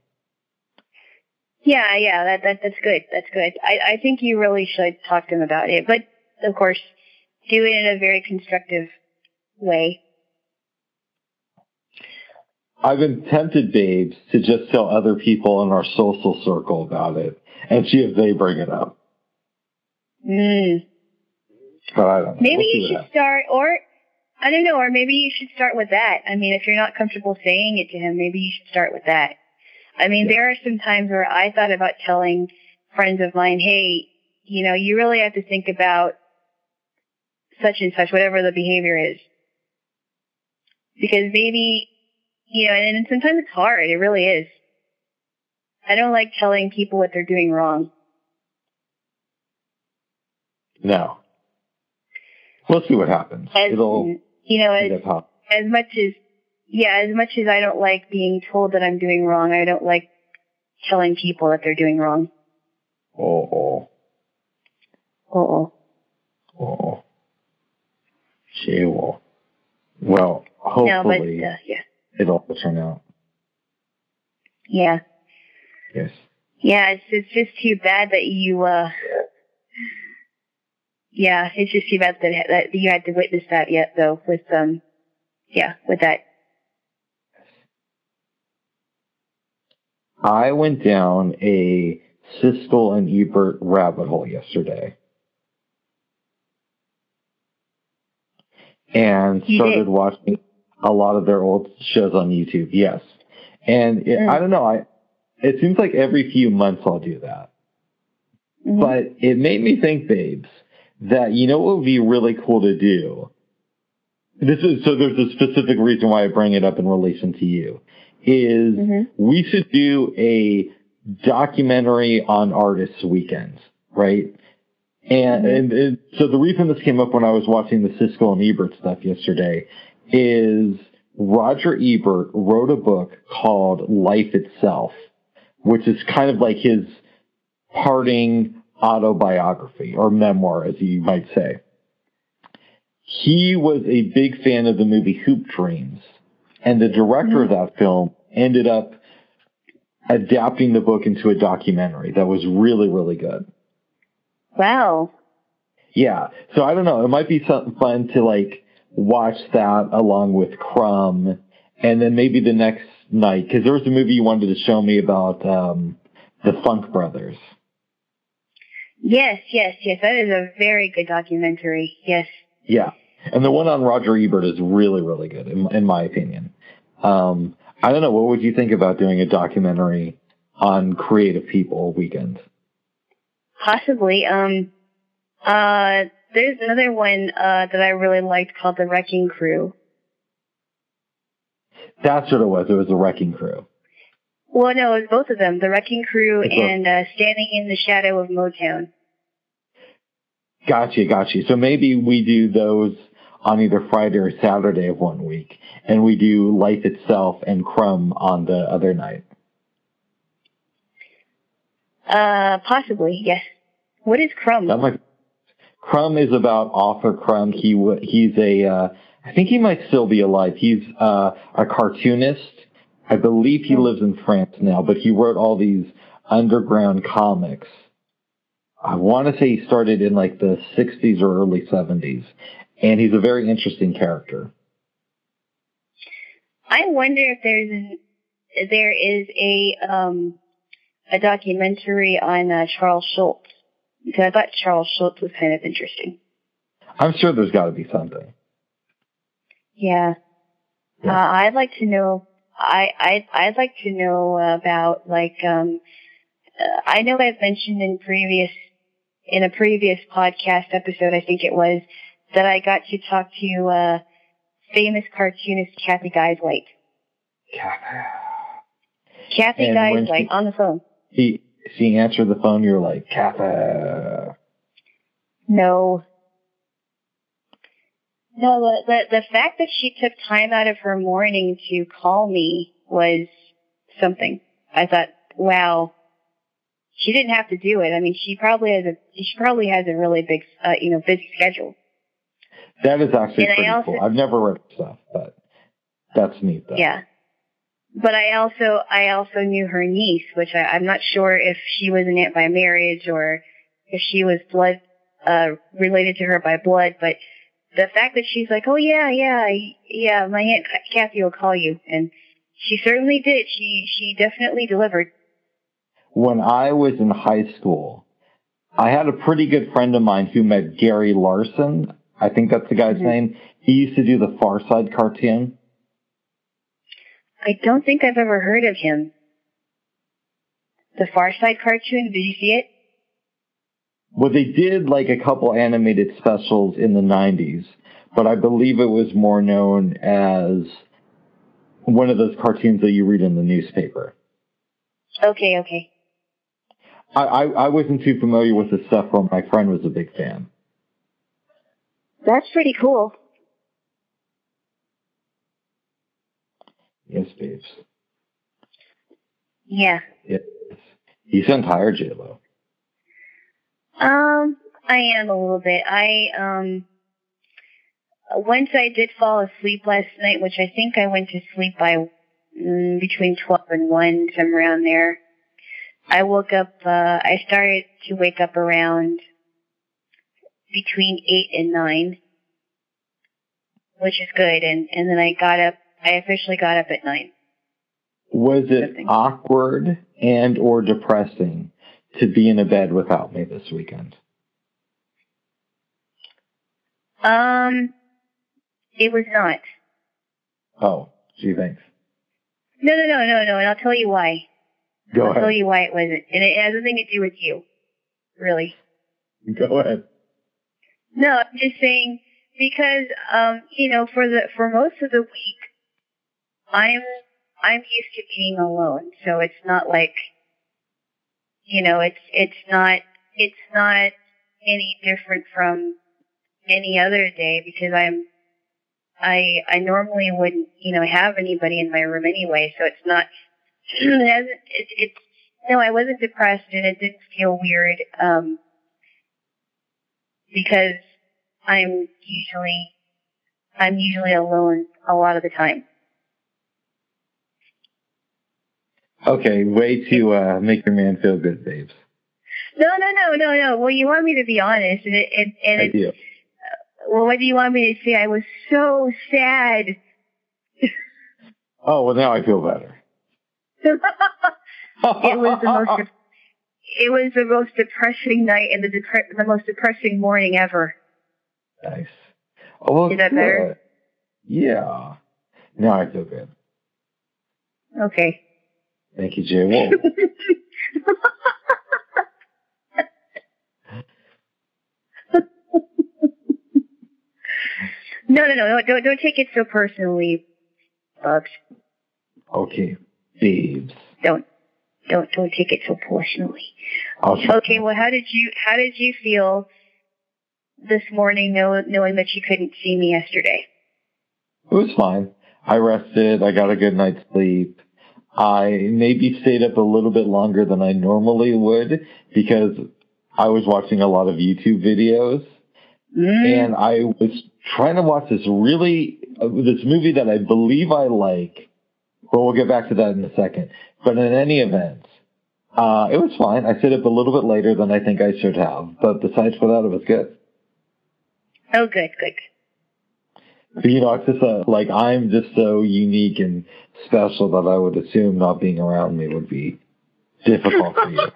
Yeah, yeah, that that that's good. That's good. I I think you really should talk to him about it, but of course, do it in a very constructive way. I've been tempted, babes, to just tell other people in our social circle about it and see if they bring it up. Mm. But I don't know. Maybe We'll you should happens. start, or I don't know, or maybe you should start with that. I mean, if you're not comfortable saying it to him, maybe you should start with that. I mean, Yeah. there are some times where I thought about telling friends of mine, hey, you know, you really have to think about such and such, whatever the behavior is. Because maybe, you know, and, and sometimes it's hard. It really is. I don't like telling people what they're doing wrong. No. We'll see what happens. As, It'll you know, as, as much as yeah, as much as I don't like being told that I'm doing wrong, I don't like telling people that they're doing wrong. Oh, Oh, oh, oh. She will. Well, no, but hopefully uh, yeah, it'll turn out. yeah, Yes. yeah. It's it's just too bad that you. uh Yeah, it's just too bad that that you had to witness that yet, though. With um, yeah, with that. I went down a Siskel and Ebert rabbit hole yesterday. And You started did? watching a lot of their old shows on YouTube. Yes. And it, Mm. I don't know, I it seems like every few months I'll do that. Mhm. But it made me think, babes, that you know what would be really cool to do? This is so there's a specific reason why I bring it up in relation to you. Is Mhm. we should do a documentary on artists weekends, right? And, Mhm. and, and so the reason this came up when I was watching the Siskel and Ebert stuff yesterday is Roger Ebert wrote a book called Life Itself, which is kind of like his parting autobiography or memoir, as you might say. He was a big fan of the movie Hoop Dreams, and the director of that film ended up adapting the book into a documentary that was really, really good. Wow. Yeah. So I don't know. It might be something fun to like watch that along with Crumb, and then maybe the next night because there was a movie you wanted to show me about um, the Funk Brothers. Yes, yes, yes. That is a very good documentary. Yes. Yeah, and the one on Roger Ebert is really, really good in, in my opinion. Um, I don't know. What would you think about doing a documentary on creative people weekend? Possibly. Um, uh, there's another one uh, that I really liked called The Wrecking Crew. That's what it was. It was The Wrecking Crew. Well, no, it was both of them. The Wrecking Crew and uh, Standing in the Shadow of Motown. Gotcha, gotcha. So maybe we do those on either Friday or Saturday of one week, and we do Life Itself and Crumb on the other night. Uh, possibly, yes. What is Crumb? That might, Crumb is about Arthur Crumb. He he's a, uh, I think he might still be alive. He's uh, a cartoonist. I believe he lives in France now, but he wrote all these underground comics. I want to say he started in like the 60s or early 70s, and he's a very interesting character. I wonder if there's an, there is a um, a documentary on uh, Charles Schulz because I thought Charles Schulz was kind of interesting. I'm sure there's got to be something. Yeah, yeah. Uh, I'd like to know. I I I'd like to know about like um. Uh, I know I've mentioned in previous in a previous podcast episode, I think it was, that I got to talk to uh, famous cartoonist Kathy Guisewite. Kathy. Kathy Guisewite on the phone. He she answered the phone. You're like Kathy. No. No, the, the the fact that she took time out of her morning to call me was something. I thought, wow, she didn't have to do it. I mean, she probably has a she probably has a really big, uh, you know, busy schedule. That is actually and pretty also, cool. I've never read stuff, but that's neat. Though. Yeah, but I also I also knew her niece, which I, I'm not sure if she was an aunt by marriage or if she was blood uh related to her by blood, but the fact that she's like, oh yeah, yeah, yeah, my aunt Kathy will call you, and she certainly did. She she definitely delivered when I was in high school, I had a pretty good friend of mine who met Gary Larson. I think that's the guy's mm-hmm. name. He used to do the Far Side cartoon. I don't think I've ever heard of him. The Far Side cartoon, did you see it? Well, they did like a couple animated specials in the 90s, but I believe it was more known as one of those cartoons that you read in the newspaper. Okay, okay. I, I, I wasn't too familiar with the stuff, but my friend was a big fan. That's pretty cool. Yes, babes. Yeah. Yes. You sound tired, JLo. Um, I am a little bit. I, um, once I did fall asleep last night, which I think I went to sleep by mm, between 12 and 1, somewhere around there. I woke up, uh, I started to wake up around between 8 and 9, which is good. And, and then I got up, I officially got up at 9. Was it awkward and or depressing to be in a bed without me this weekend? Um, it was not. Oh, gee, thanks. No, no, no, no, no, and I'll tell you why. Go ahead. I'll ahead. tell you why it wasn't. And it has nothing to do with you. Really. Go ahead. No, I'm just saying because um, you know, for the for most of the week I'm I'm used to being alone. So it's not like you know, it's it's not it's not any different from any other day because I'm I I normally wouldn't, you know, have anybody in my room anyway, so it's not it, it, it, no, I wasn't depressed and it didn't feel weird um, because I'm usually I'm usually alone a lot of the time. Okay, way to uh, make your man feel good, babes. No, no, no, no, no. Well, you want me to be honest, and it, and, and I it, do. well, what do you want me to say? I was so sad. Oh, well, now I feel better. it was the most. It was the most depressing night and the depre- the most depressing morning ever. nice. Oh, well, Is that better? good. Yeah. Now I feel good. Okay. Thank you, Jay. Whoa. No, no, no, don't don't take it so personally, Bubs. okay, babes. Don't don't don't take it so personally. Okay, well, how did you how did you feel this morning, know, knowing that you couldn't see me yesterday? It was fine. I rested. I got a good night's sleep. I maybe stayed up a little bit longer than I normally would because I was watching a lot of YouTube videos Mm. and I was trying to watch this really uh, this movie that I believe I like. But we'll get back to that in a second. But in any event, uh, it was fine. I stayed up a little bit later than I think I should have, but besides for that, it was good. Oh, good, good. But, you know, it's just a, like I'm just so unique and special that I would assume not being around me would be difficult for you.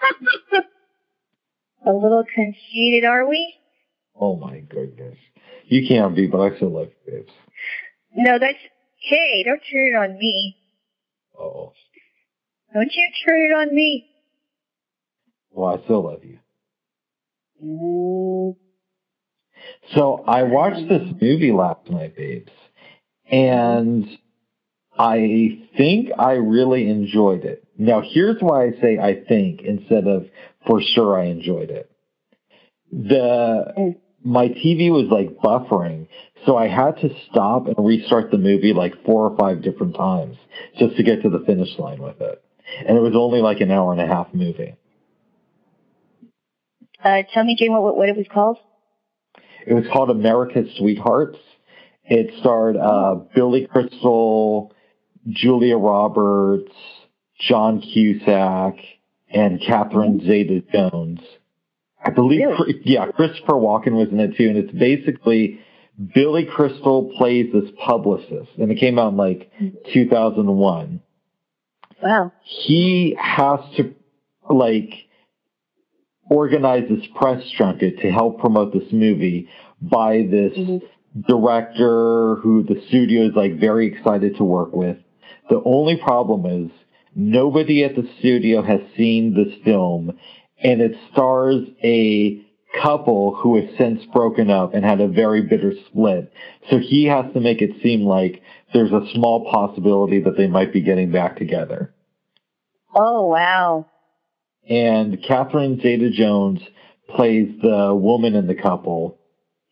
A little conceited, are we? Oh my goodness. You can't be, but I still love you, babes. No, that's. Hey, don't turn it on me. Oh, Don't you turn it on me. well, I still love you. Mm. So I watched this movie last night, babes, and I think I really enjoyed it. Now, here's why I say I think instead of for sure I enjoyed it. The Mm. my TV was like buffering, so I had to stop and restart the movie like four or five different times just to get to the finish line with it. And it was only like an hour and a half movie. Uh, tell me again what, what it was called. It was called America's Sweethearts. It starred uh, Billy Crystal, Julia Roberts, John Cusack, and Catherine Zeta-Jones. I believe, Really? yeah, Christopher Walken was in it too. And it's basically Billy Crystal plays this publicist, and it came out in like 2001 Wow. he has to like organize this press junket to help promote this movie by this Mhm. director who the studio is like very excited to work with. The only problem is nobody at the studio has seen this film and it stars a couple who has since broken up and had a very bitter split. So he has to make it seem like there's a small possibility that they might be getting back together. Oh, wow. And Catherine Zeta Jones plays the woman in the couple.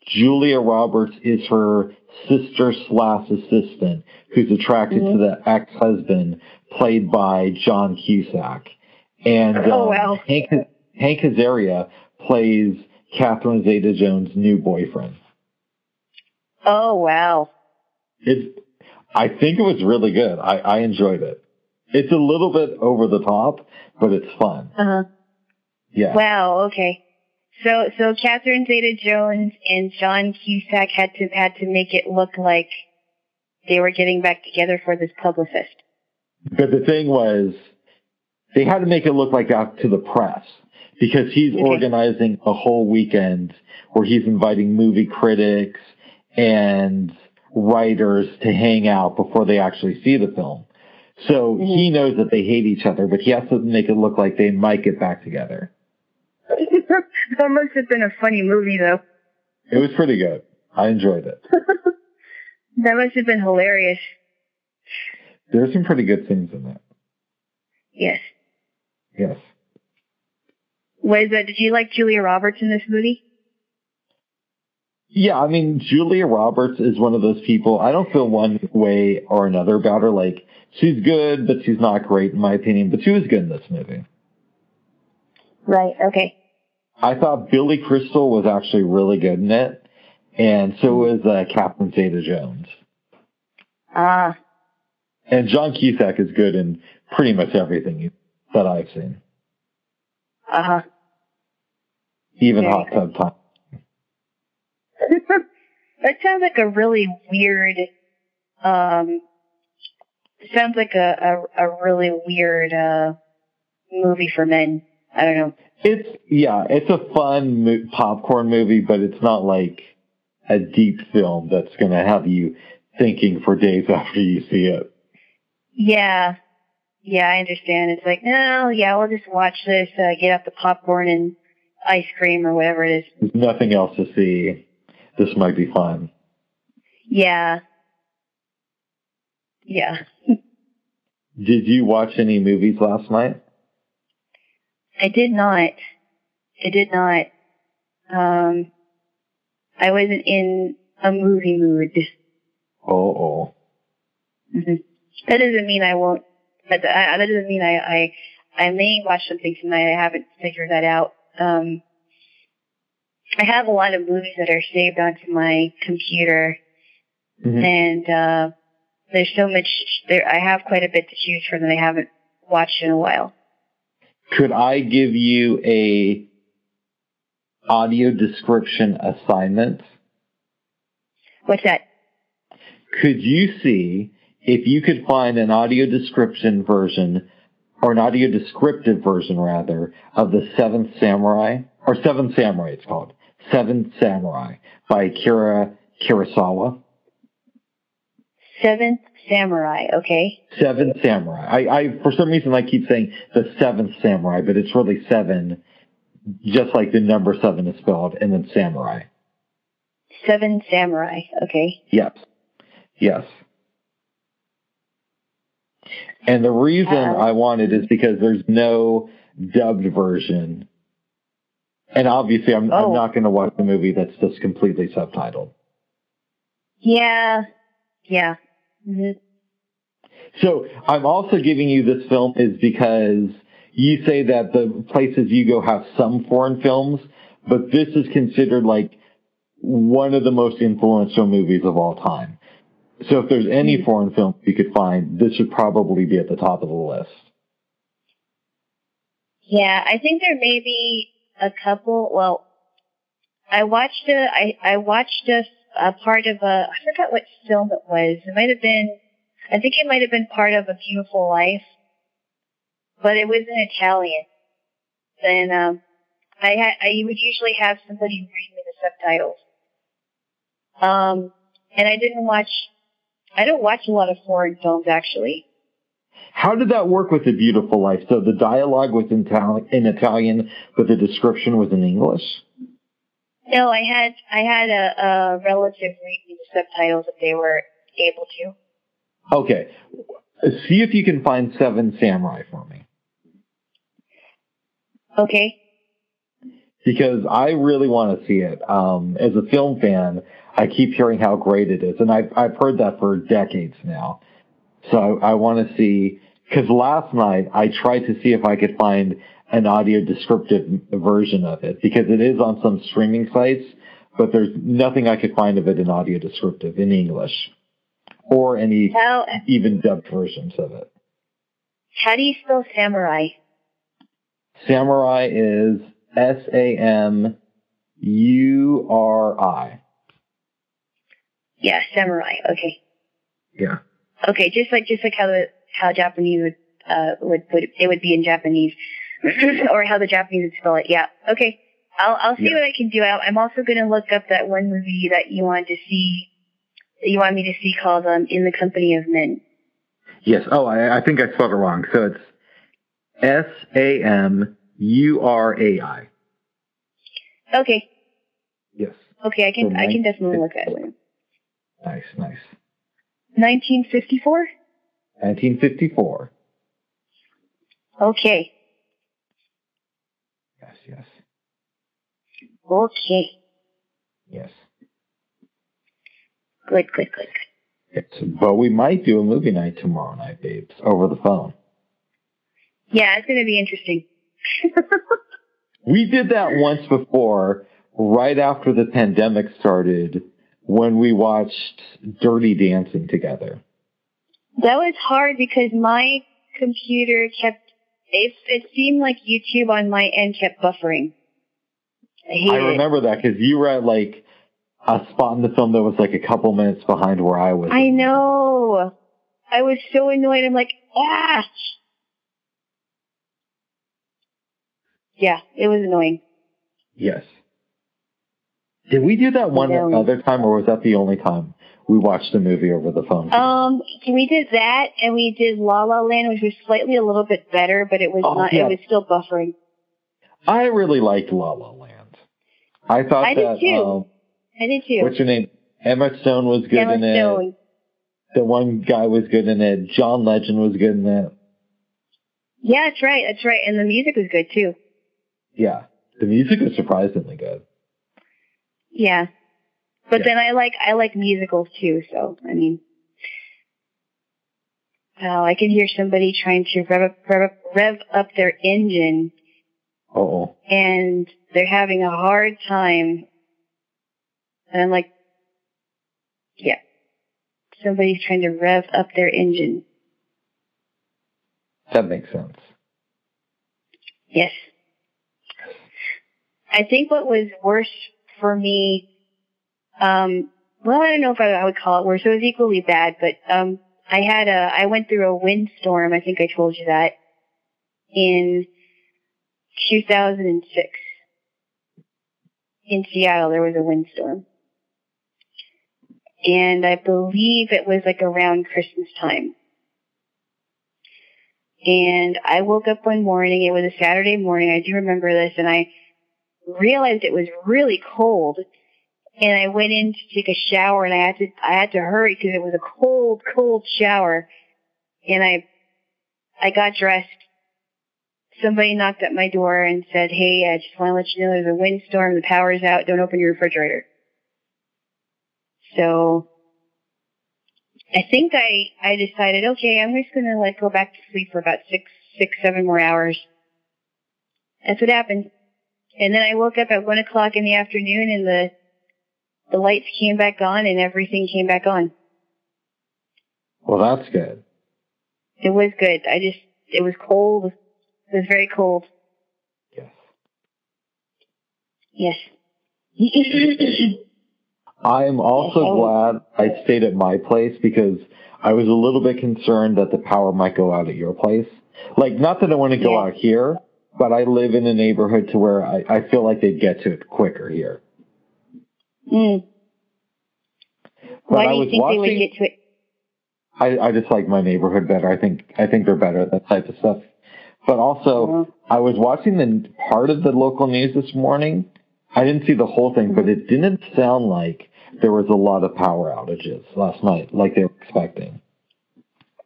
Julia Roberts is her sister slash assistant who's attracted to Mhm. the ex-husband played by John Cusack. And Oh, um, wow. Hank, Hank Azaria plays Catherine Zeta Jones' new boyfriend. Oh, wow. It's, I think it was really good. I, I enjoyed it. It's a little bit over the top, but it's fun. Uh huh. Yeah. Wow. Okay. So, so Catherine Zeta-Jones and John Cusack had to had to make it look like they were getting back together for this publicist. But the thing was, they had to make it look like that to the press because he's Okay. organizing a whole weekend where he's inviting movie critics and writers to hang out before they actually see the film. So Mhm. he knows that they hate each other, but he has to make it look like they might get back together. that must have been a funny movie, though. It was pretty good. I enjoyed it. That must have been hilarious. There's some pretty good things in that. Yes. Yes. Was uh, did you like Julia Roberts in this movie? Yeah, I mean, Julia Roberts is one of those people. I don't feel one way or another about her. Like, she's good, but she's not great in my opinion. But she was good in this movie. Right. Okay. I thought Billy Crystal was actually really good in it, and so was uh, Catherine Zeta-Jones. Ah. And John Cusack is good in pretty much everything that I've seen. Uh huh. even hot tub time. that sounds like a really weird. Um, sounds like a, a, a really weird uh, movie for men. I don't know. It's yeah, it's a fun mo- popcorn movie, but it's not like a deep film that's going to have you thinking for days after you see it. Yeah, yeah, I understand. It's like, no, yeah, we'll just watch this, uh, get out the popcorn and ice cream or whatever it is. There's nothing else to see. This might be fun. Yeah, yeah. Did you watch any movies last night? I did not. I did not. Um, I wasn't in a movie mood. Oh, oh. hmm That doesn't mean I won't. That, that doesn't mean I, I I may watch something tonight. I haven't figured that out. Um, I have a lot of movies that are saved onto my computer, Mhm. and uh, there's so much. There, I have quite a bit to choose from that I haven't watched in a while. Could I give you a audio description assignment? What's that? Could you see if you could find an audio description version or an audio descriptive version rather of the Seventh Samurai or Seven Samurai it's called Seven Samurai by Akira Kurosawa. Seventh Samurai. Okay. Seven Samurai. I, I for some reason I keep saying the Seventh Samurai, but it's really seven, just like the number seven is spelled, and then Samurai. Seven Samurai. Okay. Yes. Yes. And the reason Uh, I wanted is because there's no dubbed version. And obviously I'm, I'm Oh. not going to watch the movie that's just completely subtitled. Yeah. Yeah. Hmm So I'm also giving you this film is because you say that the places you go have some foreign films, but this is considered like one of the most influential movies of all time. So if there's any foreign film you could find, this should probably be at the top of the list. Yeah, I think there may be a couple. Well, I watched a I I watched a, a part of a I forgot what film it was. It might have been I think it might have been part of A Beautiful Life, but it was in Italian. And um, I had I would usually have somebody read me the subtitles. Um, and I didn't watch. I don't watch a lot of foreign films actually. How did that work with The Beautiful Life? So the dialogue was in, Itali- in Italian, but the description was in English? No, I had I had a, a relative read me the subtitles if they were able to. Okay. See if you can find Seven Samurai for me. Okay. because I really want to see it. Um, as a film fan, I keep hearing how great it is, and I've I've heard that for decades now. So I, I want to see because last night I tried to see if I could find an audio descriptive version of it because it is on some streaming sites, but there's nothing I could find of it in audio descriptive in English or any How even dubbed versions of it. how do you spell samurai? Samurai is S A M U R I. Yeah, samurai. Okay. Yeah. Okay, just like just like how the how Japanese would uh would would it would be in Japanese, or how the Japanese would spell it. Yeah. Okay. I'll I'll see Yeah. what I can do. I, I'm also going to look up that one movie that you wanted to see. That you want me to see called um In the Company of Men. Yes. Oh, I, I think I spelled it wrong. So it's S A M U R A I. Okay. Yes. Okay, I can So I can definitely look at it. Nice, nice. 1954. 1954. Okay. Yes, Okay. yes. Good. Good. Good. Good. It's, but we might do a movie night tomorrow night, babes, over the phone. Yeah, it's going to be interesting. We did that once before, right after the pandemic started, when we watched Dirty Dancing together. That was hard because my computer kept it, it seemed like YouTube on my end kept buffering. I I it. remember that because you were at like a spot in the film that was like a couple minutes behind where I was. I know. I was so annoyed. I'm like, ah. Yeah, it was annoying. Yes. Did we do that one other time, or was that the only time we watched a movie over the phone? Um, we did that, and we did La La Land, which was slightly a little bit better, but it was Oh, not. yeah. It was still buffering. I really liked La La Land. I thought I did that too. um, I did too. what's your name? Emma Stone was good Emma in it. Stone. The one guy was good in it. John Legend was good in it. Yeah, that's right. That's right. And the music was good too. Yeah, the music was surprisingly good. Yeah. But Yeah. then I like I like musicals too. So I mean, oh, I can hear somebody trying to rev up, rev up, rev up their engine, Oh, and they're having a hard time. And I'm like, yeah, somebody's trying to rev up their engine. that makes sense. Yes. I think what was worse for me, um, well, I don't know if I, I would call it worse. It was equally bad, but um, I had a, I went through a windstorm. I think I told you that in 2006 in Seattle. There was a windstorm, and I believe it was like around Christmas time. And I woke up one morning, it was a Saturday morning, I do remember this, and I realized it was really cold. And I went in to take a shower and I had to, I had to hurry because it was a cold, cold shower. And I, I got dressed. Somebody knocked at my door and said, Hey, I just want to let you know there's a windstorm, the power's out, don't open your refrigerator. So, I think I, I decided, okay, I'm just gonna like go back to sleep for about six, six, seven more hours. That's what happened. And then I woke up at one o'clock in the afternoon and the, the lights came back on and everything came back on. Well, that's good. It was good. I just, it was cold. It was very cold. Yes. Yes. I am also glad I stayed at my place because I was a little bit concerned that the power might go out at your place. Like, not that I want to go Yeah. out here, but I live in a neighborhood to where I, I feel like they'd get to it quicker here. Mm. Why do you think they would watching- get to it? I, I just like my neighborhood better. I think I think they're better at that type of stuff. But also, I was watching the part of the local news this morning. I didn't see the whole thing, but it didn't sound like there was a lot of power outages last night, like they were expecting.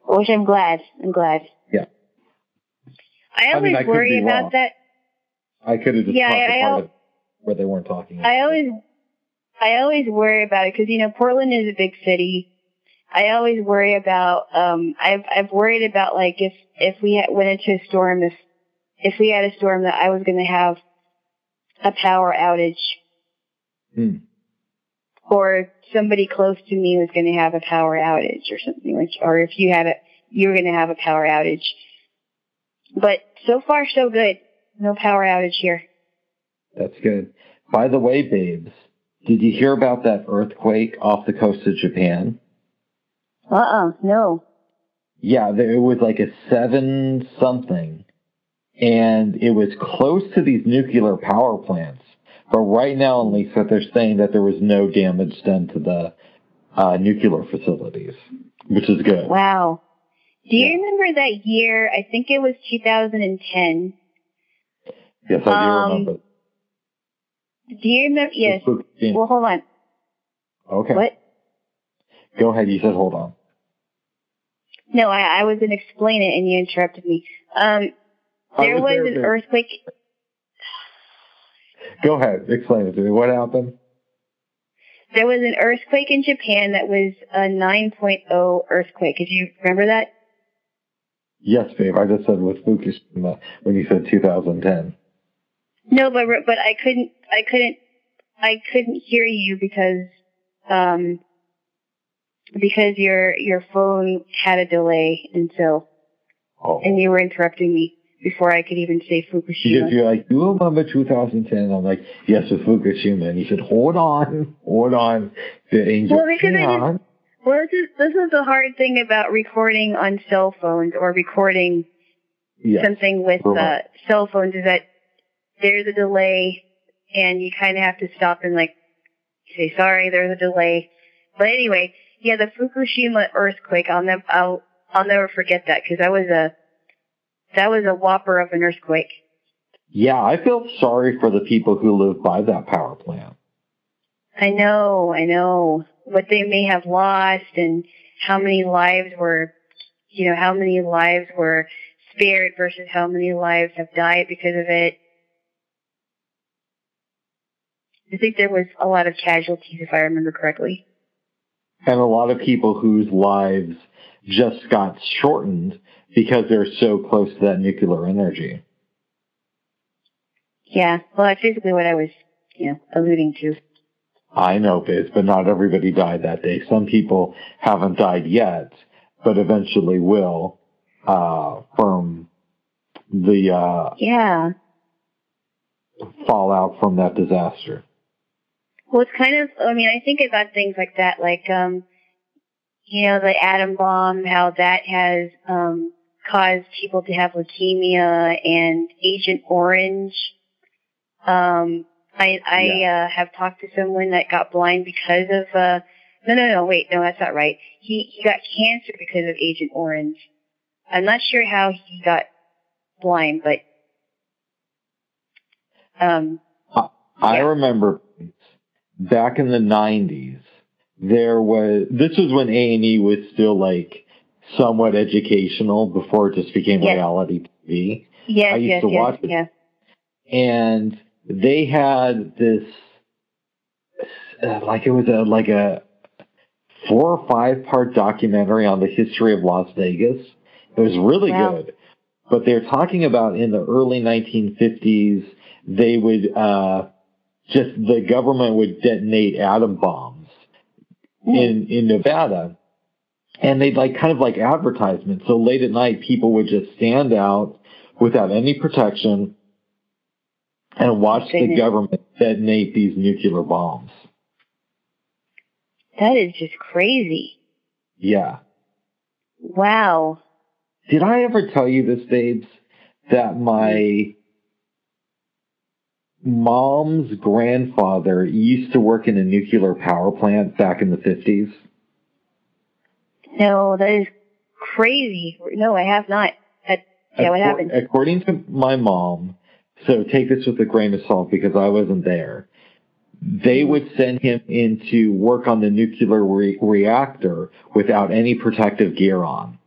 Which I'm glad. I'm glad. Yeah. I I always mean, I worry about wrong. that. I could have just Yeah, I- I part al- of where they weren't talking. I always, I always worry about it because you know Portland is a big city. I always worry about. Um, I've I've worried about like if if we had, went into a storm, if if we had a storm that I was going to have a power outage, Hmm. or somebody close to me was going to have a power outage or something like, or if you had a, you were going to have a power outage. But so far so good. No power outage here. That's good. By the way, babes, did you hear about that earthquake off the coast of Japan? Uh uh no. Yeah, there, it was like a seven something, and it was close to these nuclear power plants. But right now, at least, they're saying that there was no damage done to the uh, nuclear facilities, which is good. Wow. Do you Yeah. remember that year? I think it was 2010. Yes, I do Um, remember. Do you remember? Yes. Well, hold on. Okay. What? Go ahead. You said hold on. No, I, I was going to explain it and you interrupted me. Um, there was was there, an babe. earthquake. Go ahead. Explain it to me. What happened? There was an earthquake in Japan that was a 9.0 earthquake. Did you remember that? Yes, babe. I just said with Fukushima when you said 2010. No, but but I couldn't I couldn't I couldn't hear you because um because your your phone had a delay and so Oh. and you were interrupting me. before I could even say Because Fukushima. you're like, you remember 2010? I'm like, yes, with Fukushima. And he said, hold on, hold on. The angel Well, because I can. Well, this is this is the hard thing about recording on cell phones or recording Yes. something with uh, cell phones is that there's a delay, and you kind of have to stop and like say sorry. There's a delay. But anyway, yeah, the Fukushima earthquake. I'll never I'll I'll never forget that because that was a that was a whopper of an earthquake. Yeah, I feel sorry for the people who live by that power plant. I know, I know what they may have lost and how many lives were, you know, how many lives were spared versus how many lives have died because of it. I think there was a lot of casualties if I remember correctly. And a lot of people whose lives just got shortened because they're so close to that nuclear energy. Yeah, well that's basically what I was, you know, alluding to. I know, Biz, but not everybody died that day. Some people haven't died yet, but eventually will, uh, from the, uh, Yeah. fallout from that disaster. Well, it's kind of, I mean, I think about things like that, like, um, you know, the atom bomb, how that has, um, caused people to have leukemia and Agent Orange. Um, I, I, uh, have talked to someone that got blind because of, uh, no, no, no, wait, no, that's not right. He, he got cancer because of Agent Orange. I'm not sure how he got blind, but, um, I Yeah. remember back in the 90s, there was, this was when A&E was still like somewhat educational before it just became Yes. reality TV. yes, I used yes, to yes, watch it. yeah. and they had this uh, like it was a like a four or five part documentary on the history of Las Vegas. It was really Wow. good. But they're talking about in the early 1950s, they would uh, just the government would detonate atom bombs hmm. in in Nevada, and they'd like kind of like advertisements. So late at night, people would just stand out without any protection and watch the government detonate these nuclear bombs. That is just crazy. Yeah. Wow. Did I ever tell you this, Babes? That my hmm. Mom's grandfather used to work in a nuclear power plant back in the 50s? No, that is crazy. No, I have not. That, yeah, what happened? According to my mom, so take this with a grain of salt because I wasn't there. They would send him in to work on the nuclear re- reactor without any protective gear on.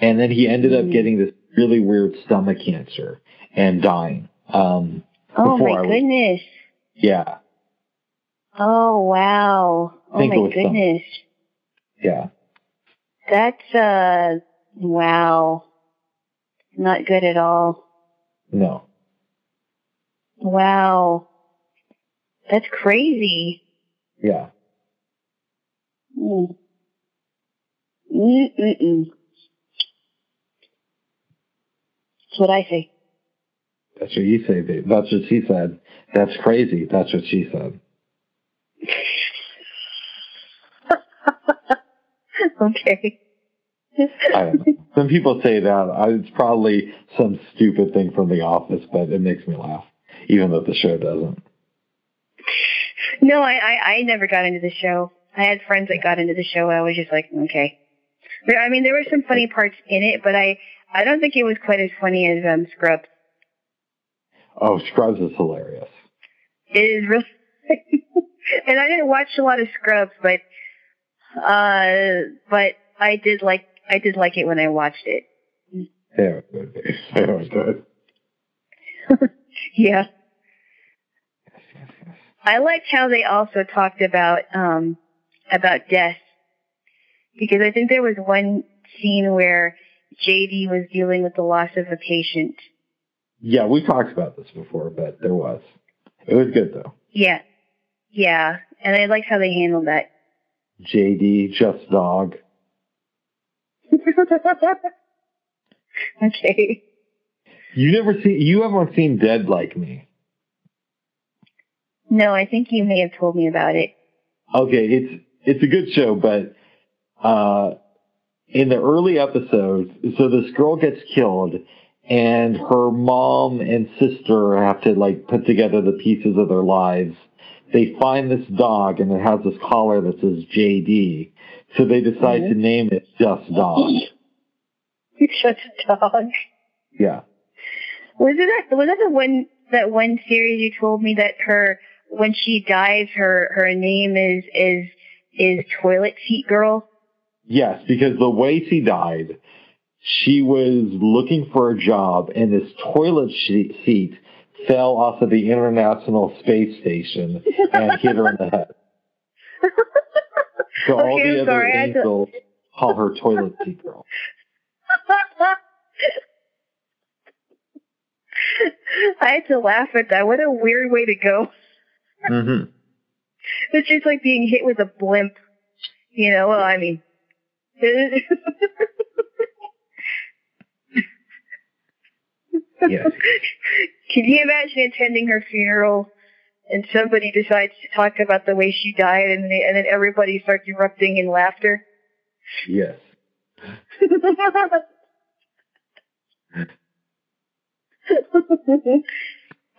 And then he ended up Mhm. getting this really weird stomach cancer and dying. Um, Oh my was- goodness. yeah, Oh wow. Oh my was some- goodness. yeah. That's uh wow. Not good at all. No. Wow. That's crazy. Yeah. Mm. Mm-mm-mm. That's what I say. That's what you say, babe. That's what she said. That's crazy. That's what she said. okay. I don't know. Some people say that. I, it's probably some stupid thing from The Office, but it makes me laugh, even though the show doesn't. No, I, I, I never got into the show. I had friends that got into the show. I was just like, okay. I mean, there were some funny parts in it, but I, I don't think it was quite as funny as um, Scrubs. Oh, Scrubs is hilarious. It is real. and I didn't watch a lot of Scrubs, but, uh, but I did like, I did like it when I watched it. They were good. babe. They were good. Yeah. I liked how they also talked about um about death because I think there was one scene where JD was dealing with the loss of a patient. Yeah, we talked about this before, but there was. It was good though. Yeah. Yeah. And I liked how they handled that. JD, Just Dog. okay. You never see you haven't seen Dead Like Me. No, I think you may have told me about it. Okay, it's it's a good show, but uh, in the early episodes, so this girl gets killed, and her mom and sister have to like put together the pieces of their lives. They find this dog, and it has this collar that says JD. So they decide Mhm. to name it Just Dog. A dog. Yeah. Was it that? Was that the one that one series you told me that her when she dies, her her name is is is Toilet Seat Girl? Yes, because the way she died, she was looking for a job, and this toilet seat fell off of the International Space Station and hit her in the head. So all the I'm other sorry, angels call her toilet seat girl. I had to laugh at that. What a weird way to go. hmm It's just like being hit with a blimp. You know, well, I mean. Yes. Can you imagine attending her funeral and somebody decides to talk about the way she died and, they, and then everybody starts erupting in laughter? Yes.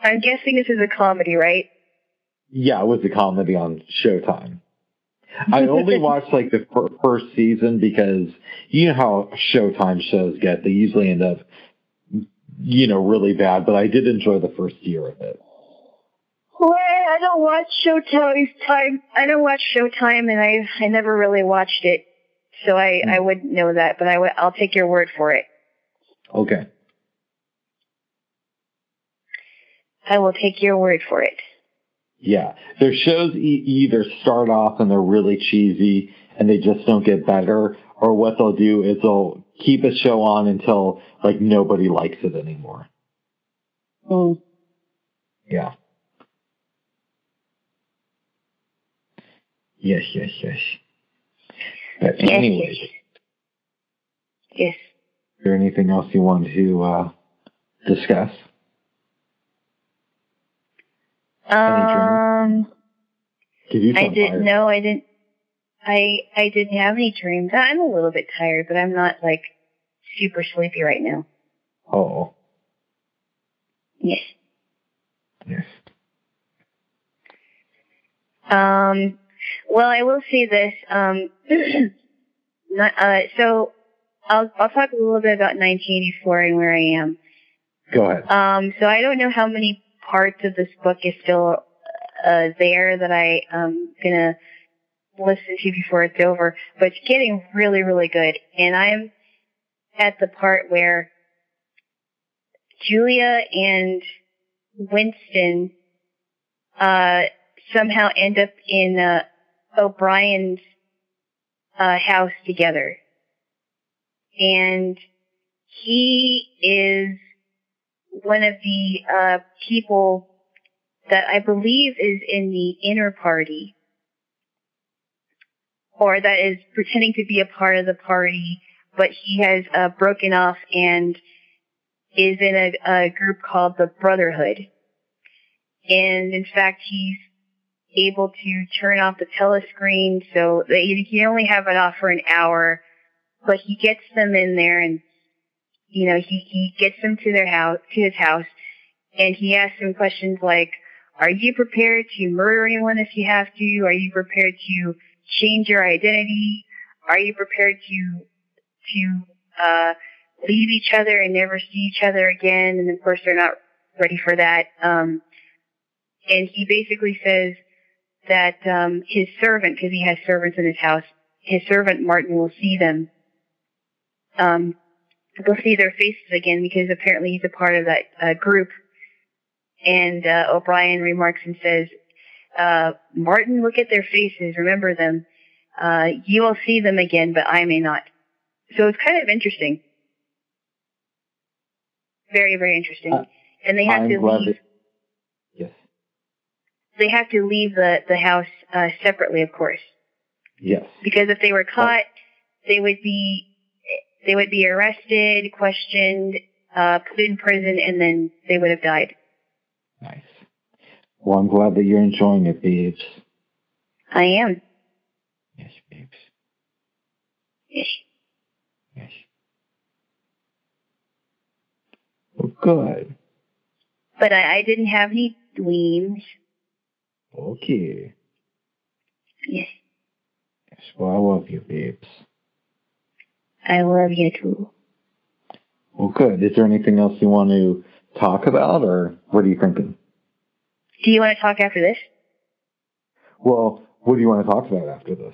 I'm guessing this is a comedy, right? Yeah, it was a comedy on Showtime. I only watched like the fir- first season because you know how Showtime shows get. They usually end up, you know, really bad. But I did enjoy the first year of it. Well, I don't watch Showtime. Time I don't watch Showtime, and I I never really watched it, so I I mm. wouldn't know that. But I w- I'll take your word for it. Okay. I will take your word for it. Yeah, their shows e- either start off and they're really cheesy and they just don't get better, or what they'll do is they'll keep a show on until like nobody likes it anymore. Mm. Yeah. Yes, yes, yes. But Yes, anyways, yes. Yes. is there anything else you want to uh, discuss? Um, Give you I some didn't know. I didn't. I I didn't have any dreams. I'm a little bit tired, but I'm not like super sleepy right now. Oh, Yes. yes. Um, well, I will say this. Um, not, uh, so I'll I'll talk a little bit about 1984 and where I am. Go ahead. Um, so I don't know how many parts of this book is still uh, there that I um gonna listen to before it's over, but it's getting really really good, and I'm at the part where Julia and Winston uh somehow end up in uh, O'Brien's uh, house together, and he is one of the uh, people that I believe is in the inner party, or that is pretending to be a part of the party, but he has uh, broken off and is in a, a group called the Brotherhood. And in fact, he's able to turn off the telescreen so he can only have it off for an hour, but he gets them in there and you know, he, he gets them to their house, to his house, and he asks them questions like, are you prepared to murder anyone if you have to? Are you prepared to change your identity? Are you prepared to, to, uh, leave each other and never see each other again? And of course they're not ready for that. Um, and he basically says that, um, his servant, cause he has servants in his house, his servant Martin will see them. Um, they'll see their faces again because apparently he's a part of that uh, group. And uh, O'Brien remarks and says, uh, Martin, look at their faces, remember them. Uh, you will see them again, but I may not. So it's kind of interesting. Very, very interesting. Uh, and they have I'm to leave. Yes. They have to leave the the house uh, separately, of course, Yes. because if they were caught, they would be they would be arrested, questioned, uh, put in prison, and then they would have died. Nice. Well, I'm glad that you're enjoying it, babes. I am. Yes, babes. Yes. Yes. Well, good. But I, I didn't have any dreams. Okay. Yes. Yes, well, I love you, babes. I love you too. Well, good. Is there anything else you want to talk about, or what are you thinking? Do you want to talk after this? Well, what do you want to talk about after this?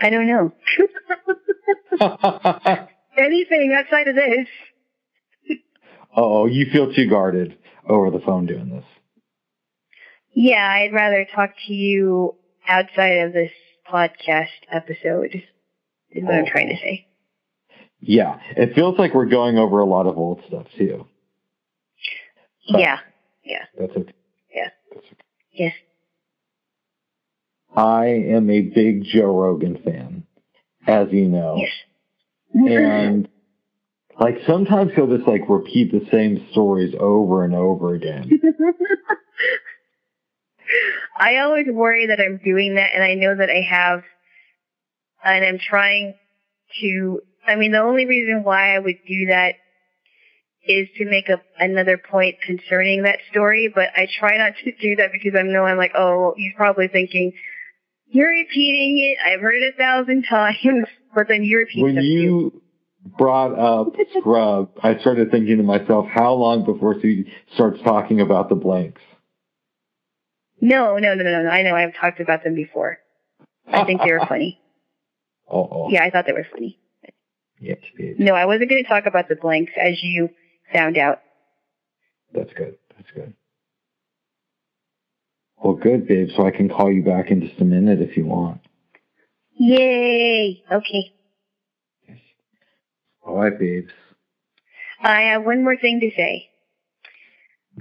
I don't know. Anything outside of this. oh, you feel too guarded over the phone doing this. Yeah, I'd rather talk to you outside of this podcast episode, is what I'm trying to say. Yeah, it feels like we're going over a lot of old stuff too. But Yeah. Yeah. That's okay. Yes. I am a big Joe Rogan fan, as you know. Yes. And like sometimes he'll just like repeat the same stories over and over again. I always worry that I'm doing that, and I know that I have, and I'm trying to. I mean, the only reason why I would do that is to make another point concerning that story, but I try not to do that because I know I'm like, oh, he's probably thinking, you're repeating it. I've heard it a thousand times, but then you repeat when too. you brought up Scrub, I started thinking to myself, how long before he starts talking about the blanks? No, no, no, no, no. I know I've talked about them before. I think they were funny. Oh, oh. Yeah, I thought they were funny. Yes. No, I wasn't going to talk about the blanks, as you found out. That's good. That's good. Well, good, babe. So I can call you back in just a minute if you want. Yay! Okay. All right, babes. I have one more thing to say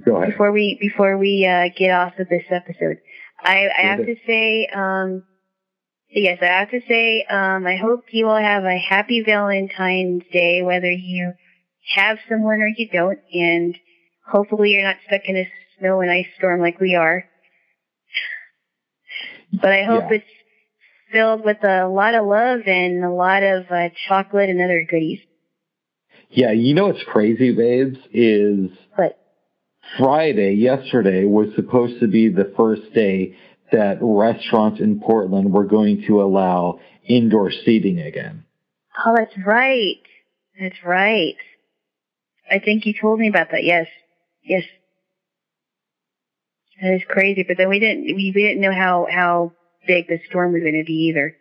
Go ahead. before we before we uh, get off of this episode. I, I have to say, um, yes, I have to say, um, I hope you all have a happy Valentine's Day, whether you have someone or you don't, and hopefully you're not stuck in a snow and ice storm like we are. But I hope Yeah. it's filled with a lot of love and a lot of uh, chocolate and other goodies. Yeah, you know what's crazy, babes, is But Friday, yesterday, was supposed to be the first day that restaurants in Portland were going to allow indoor seating again. Oh, that's right. That's right. I think you told me about that. Yes. Yes. That is crazy. But then we didn't, we, we didn't know how, how big the storm was going to be either.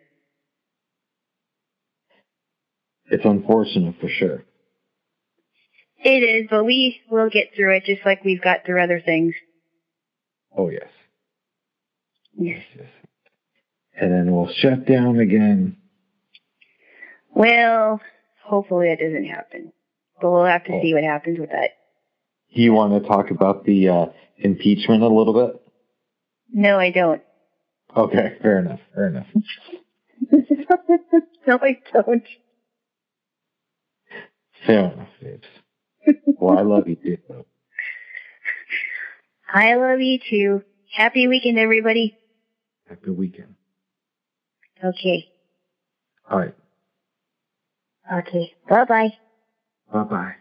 It's unfortunate for sure. It is, but we will get through it just like we've got through other things. Oh, yes. Yes. yes. And then we'll shut down again. Well, hopefully that doesn't happen. But we'll have to Oh. see what happens with that. Do you want to talk about the uh, impeachment a little bit? No, I don't. Okay, fair enough. Fair enough. no, I don't. Fair enough, babes. Well, I love you too. I love you too. Happy weekend, everybody. Happy weekend. Okay. All right. Okay. Bye bye. Bye bye.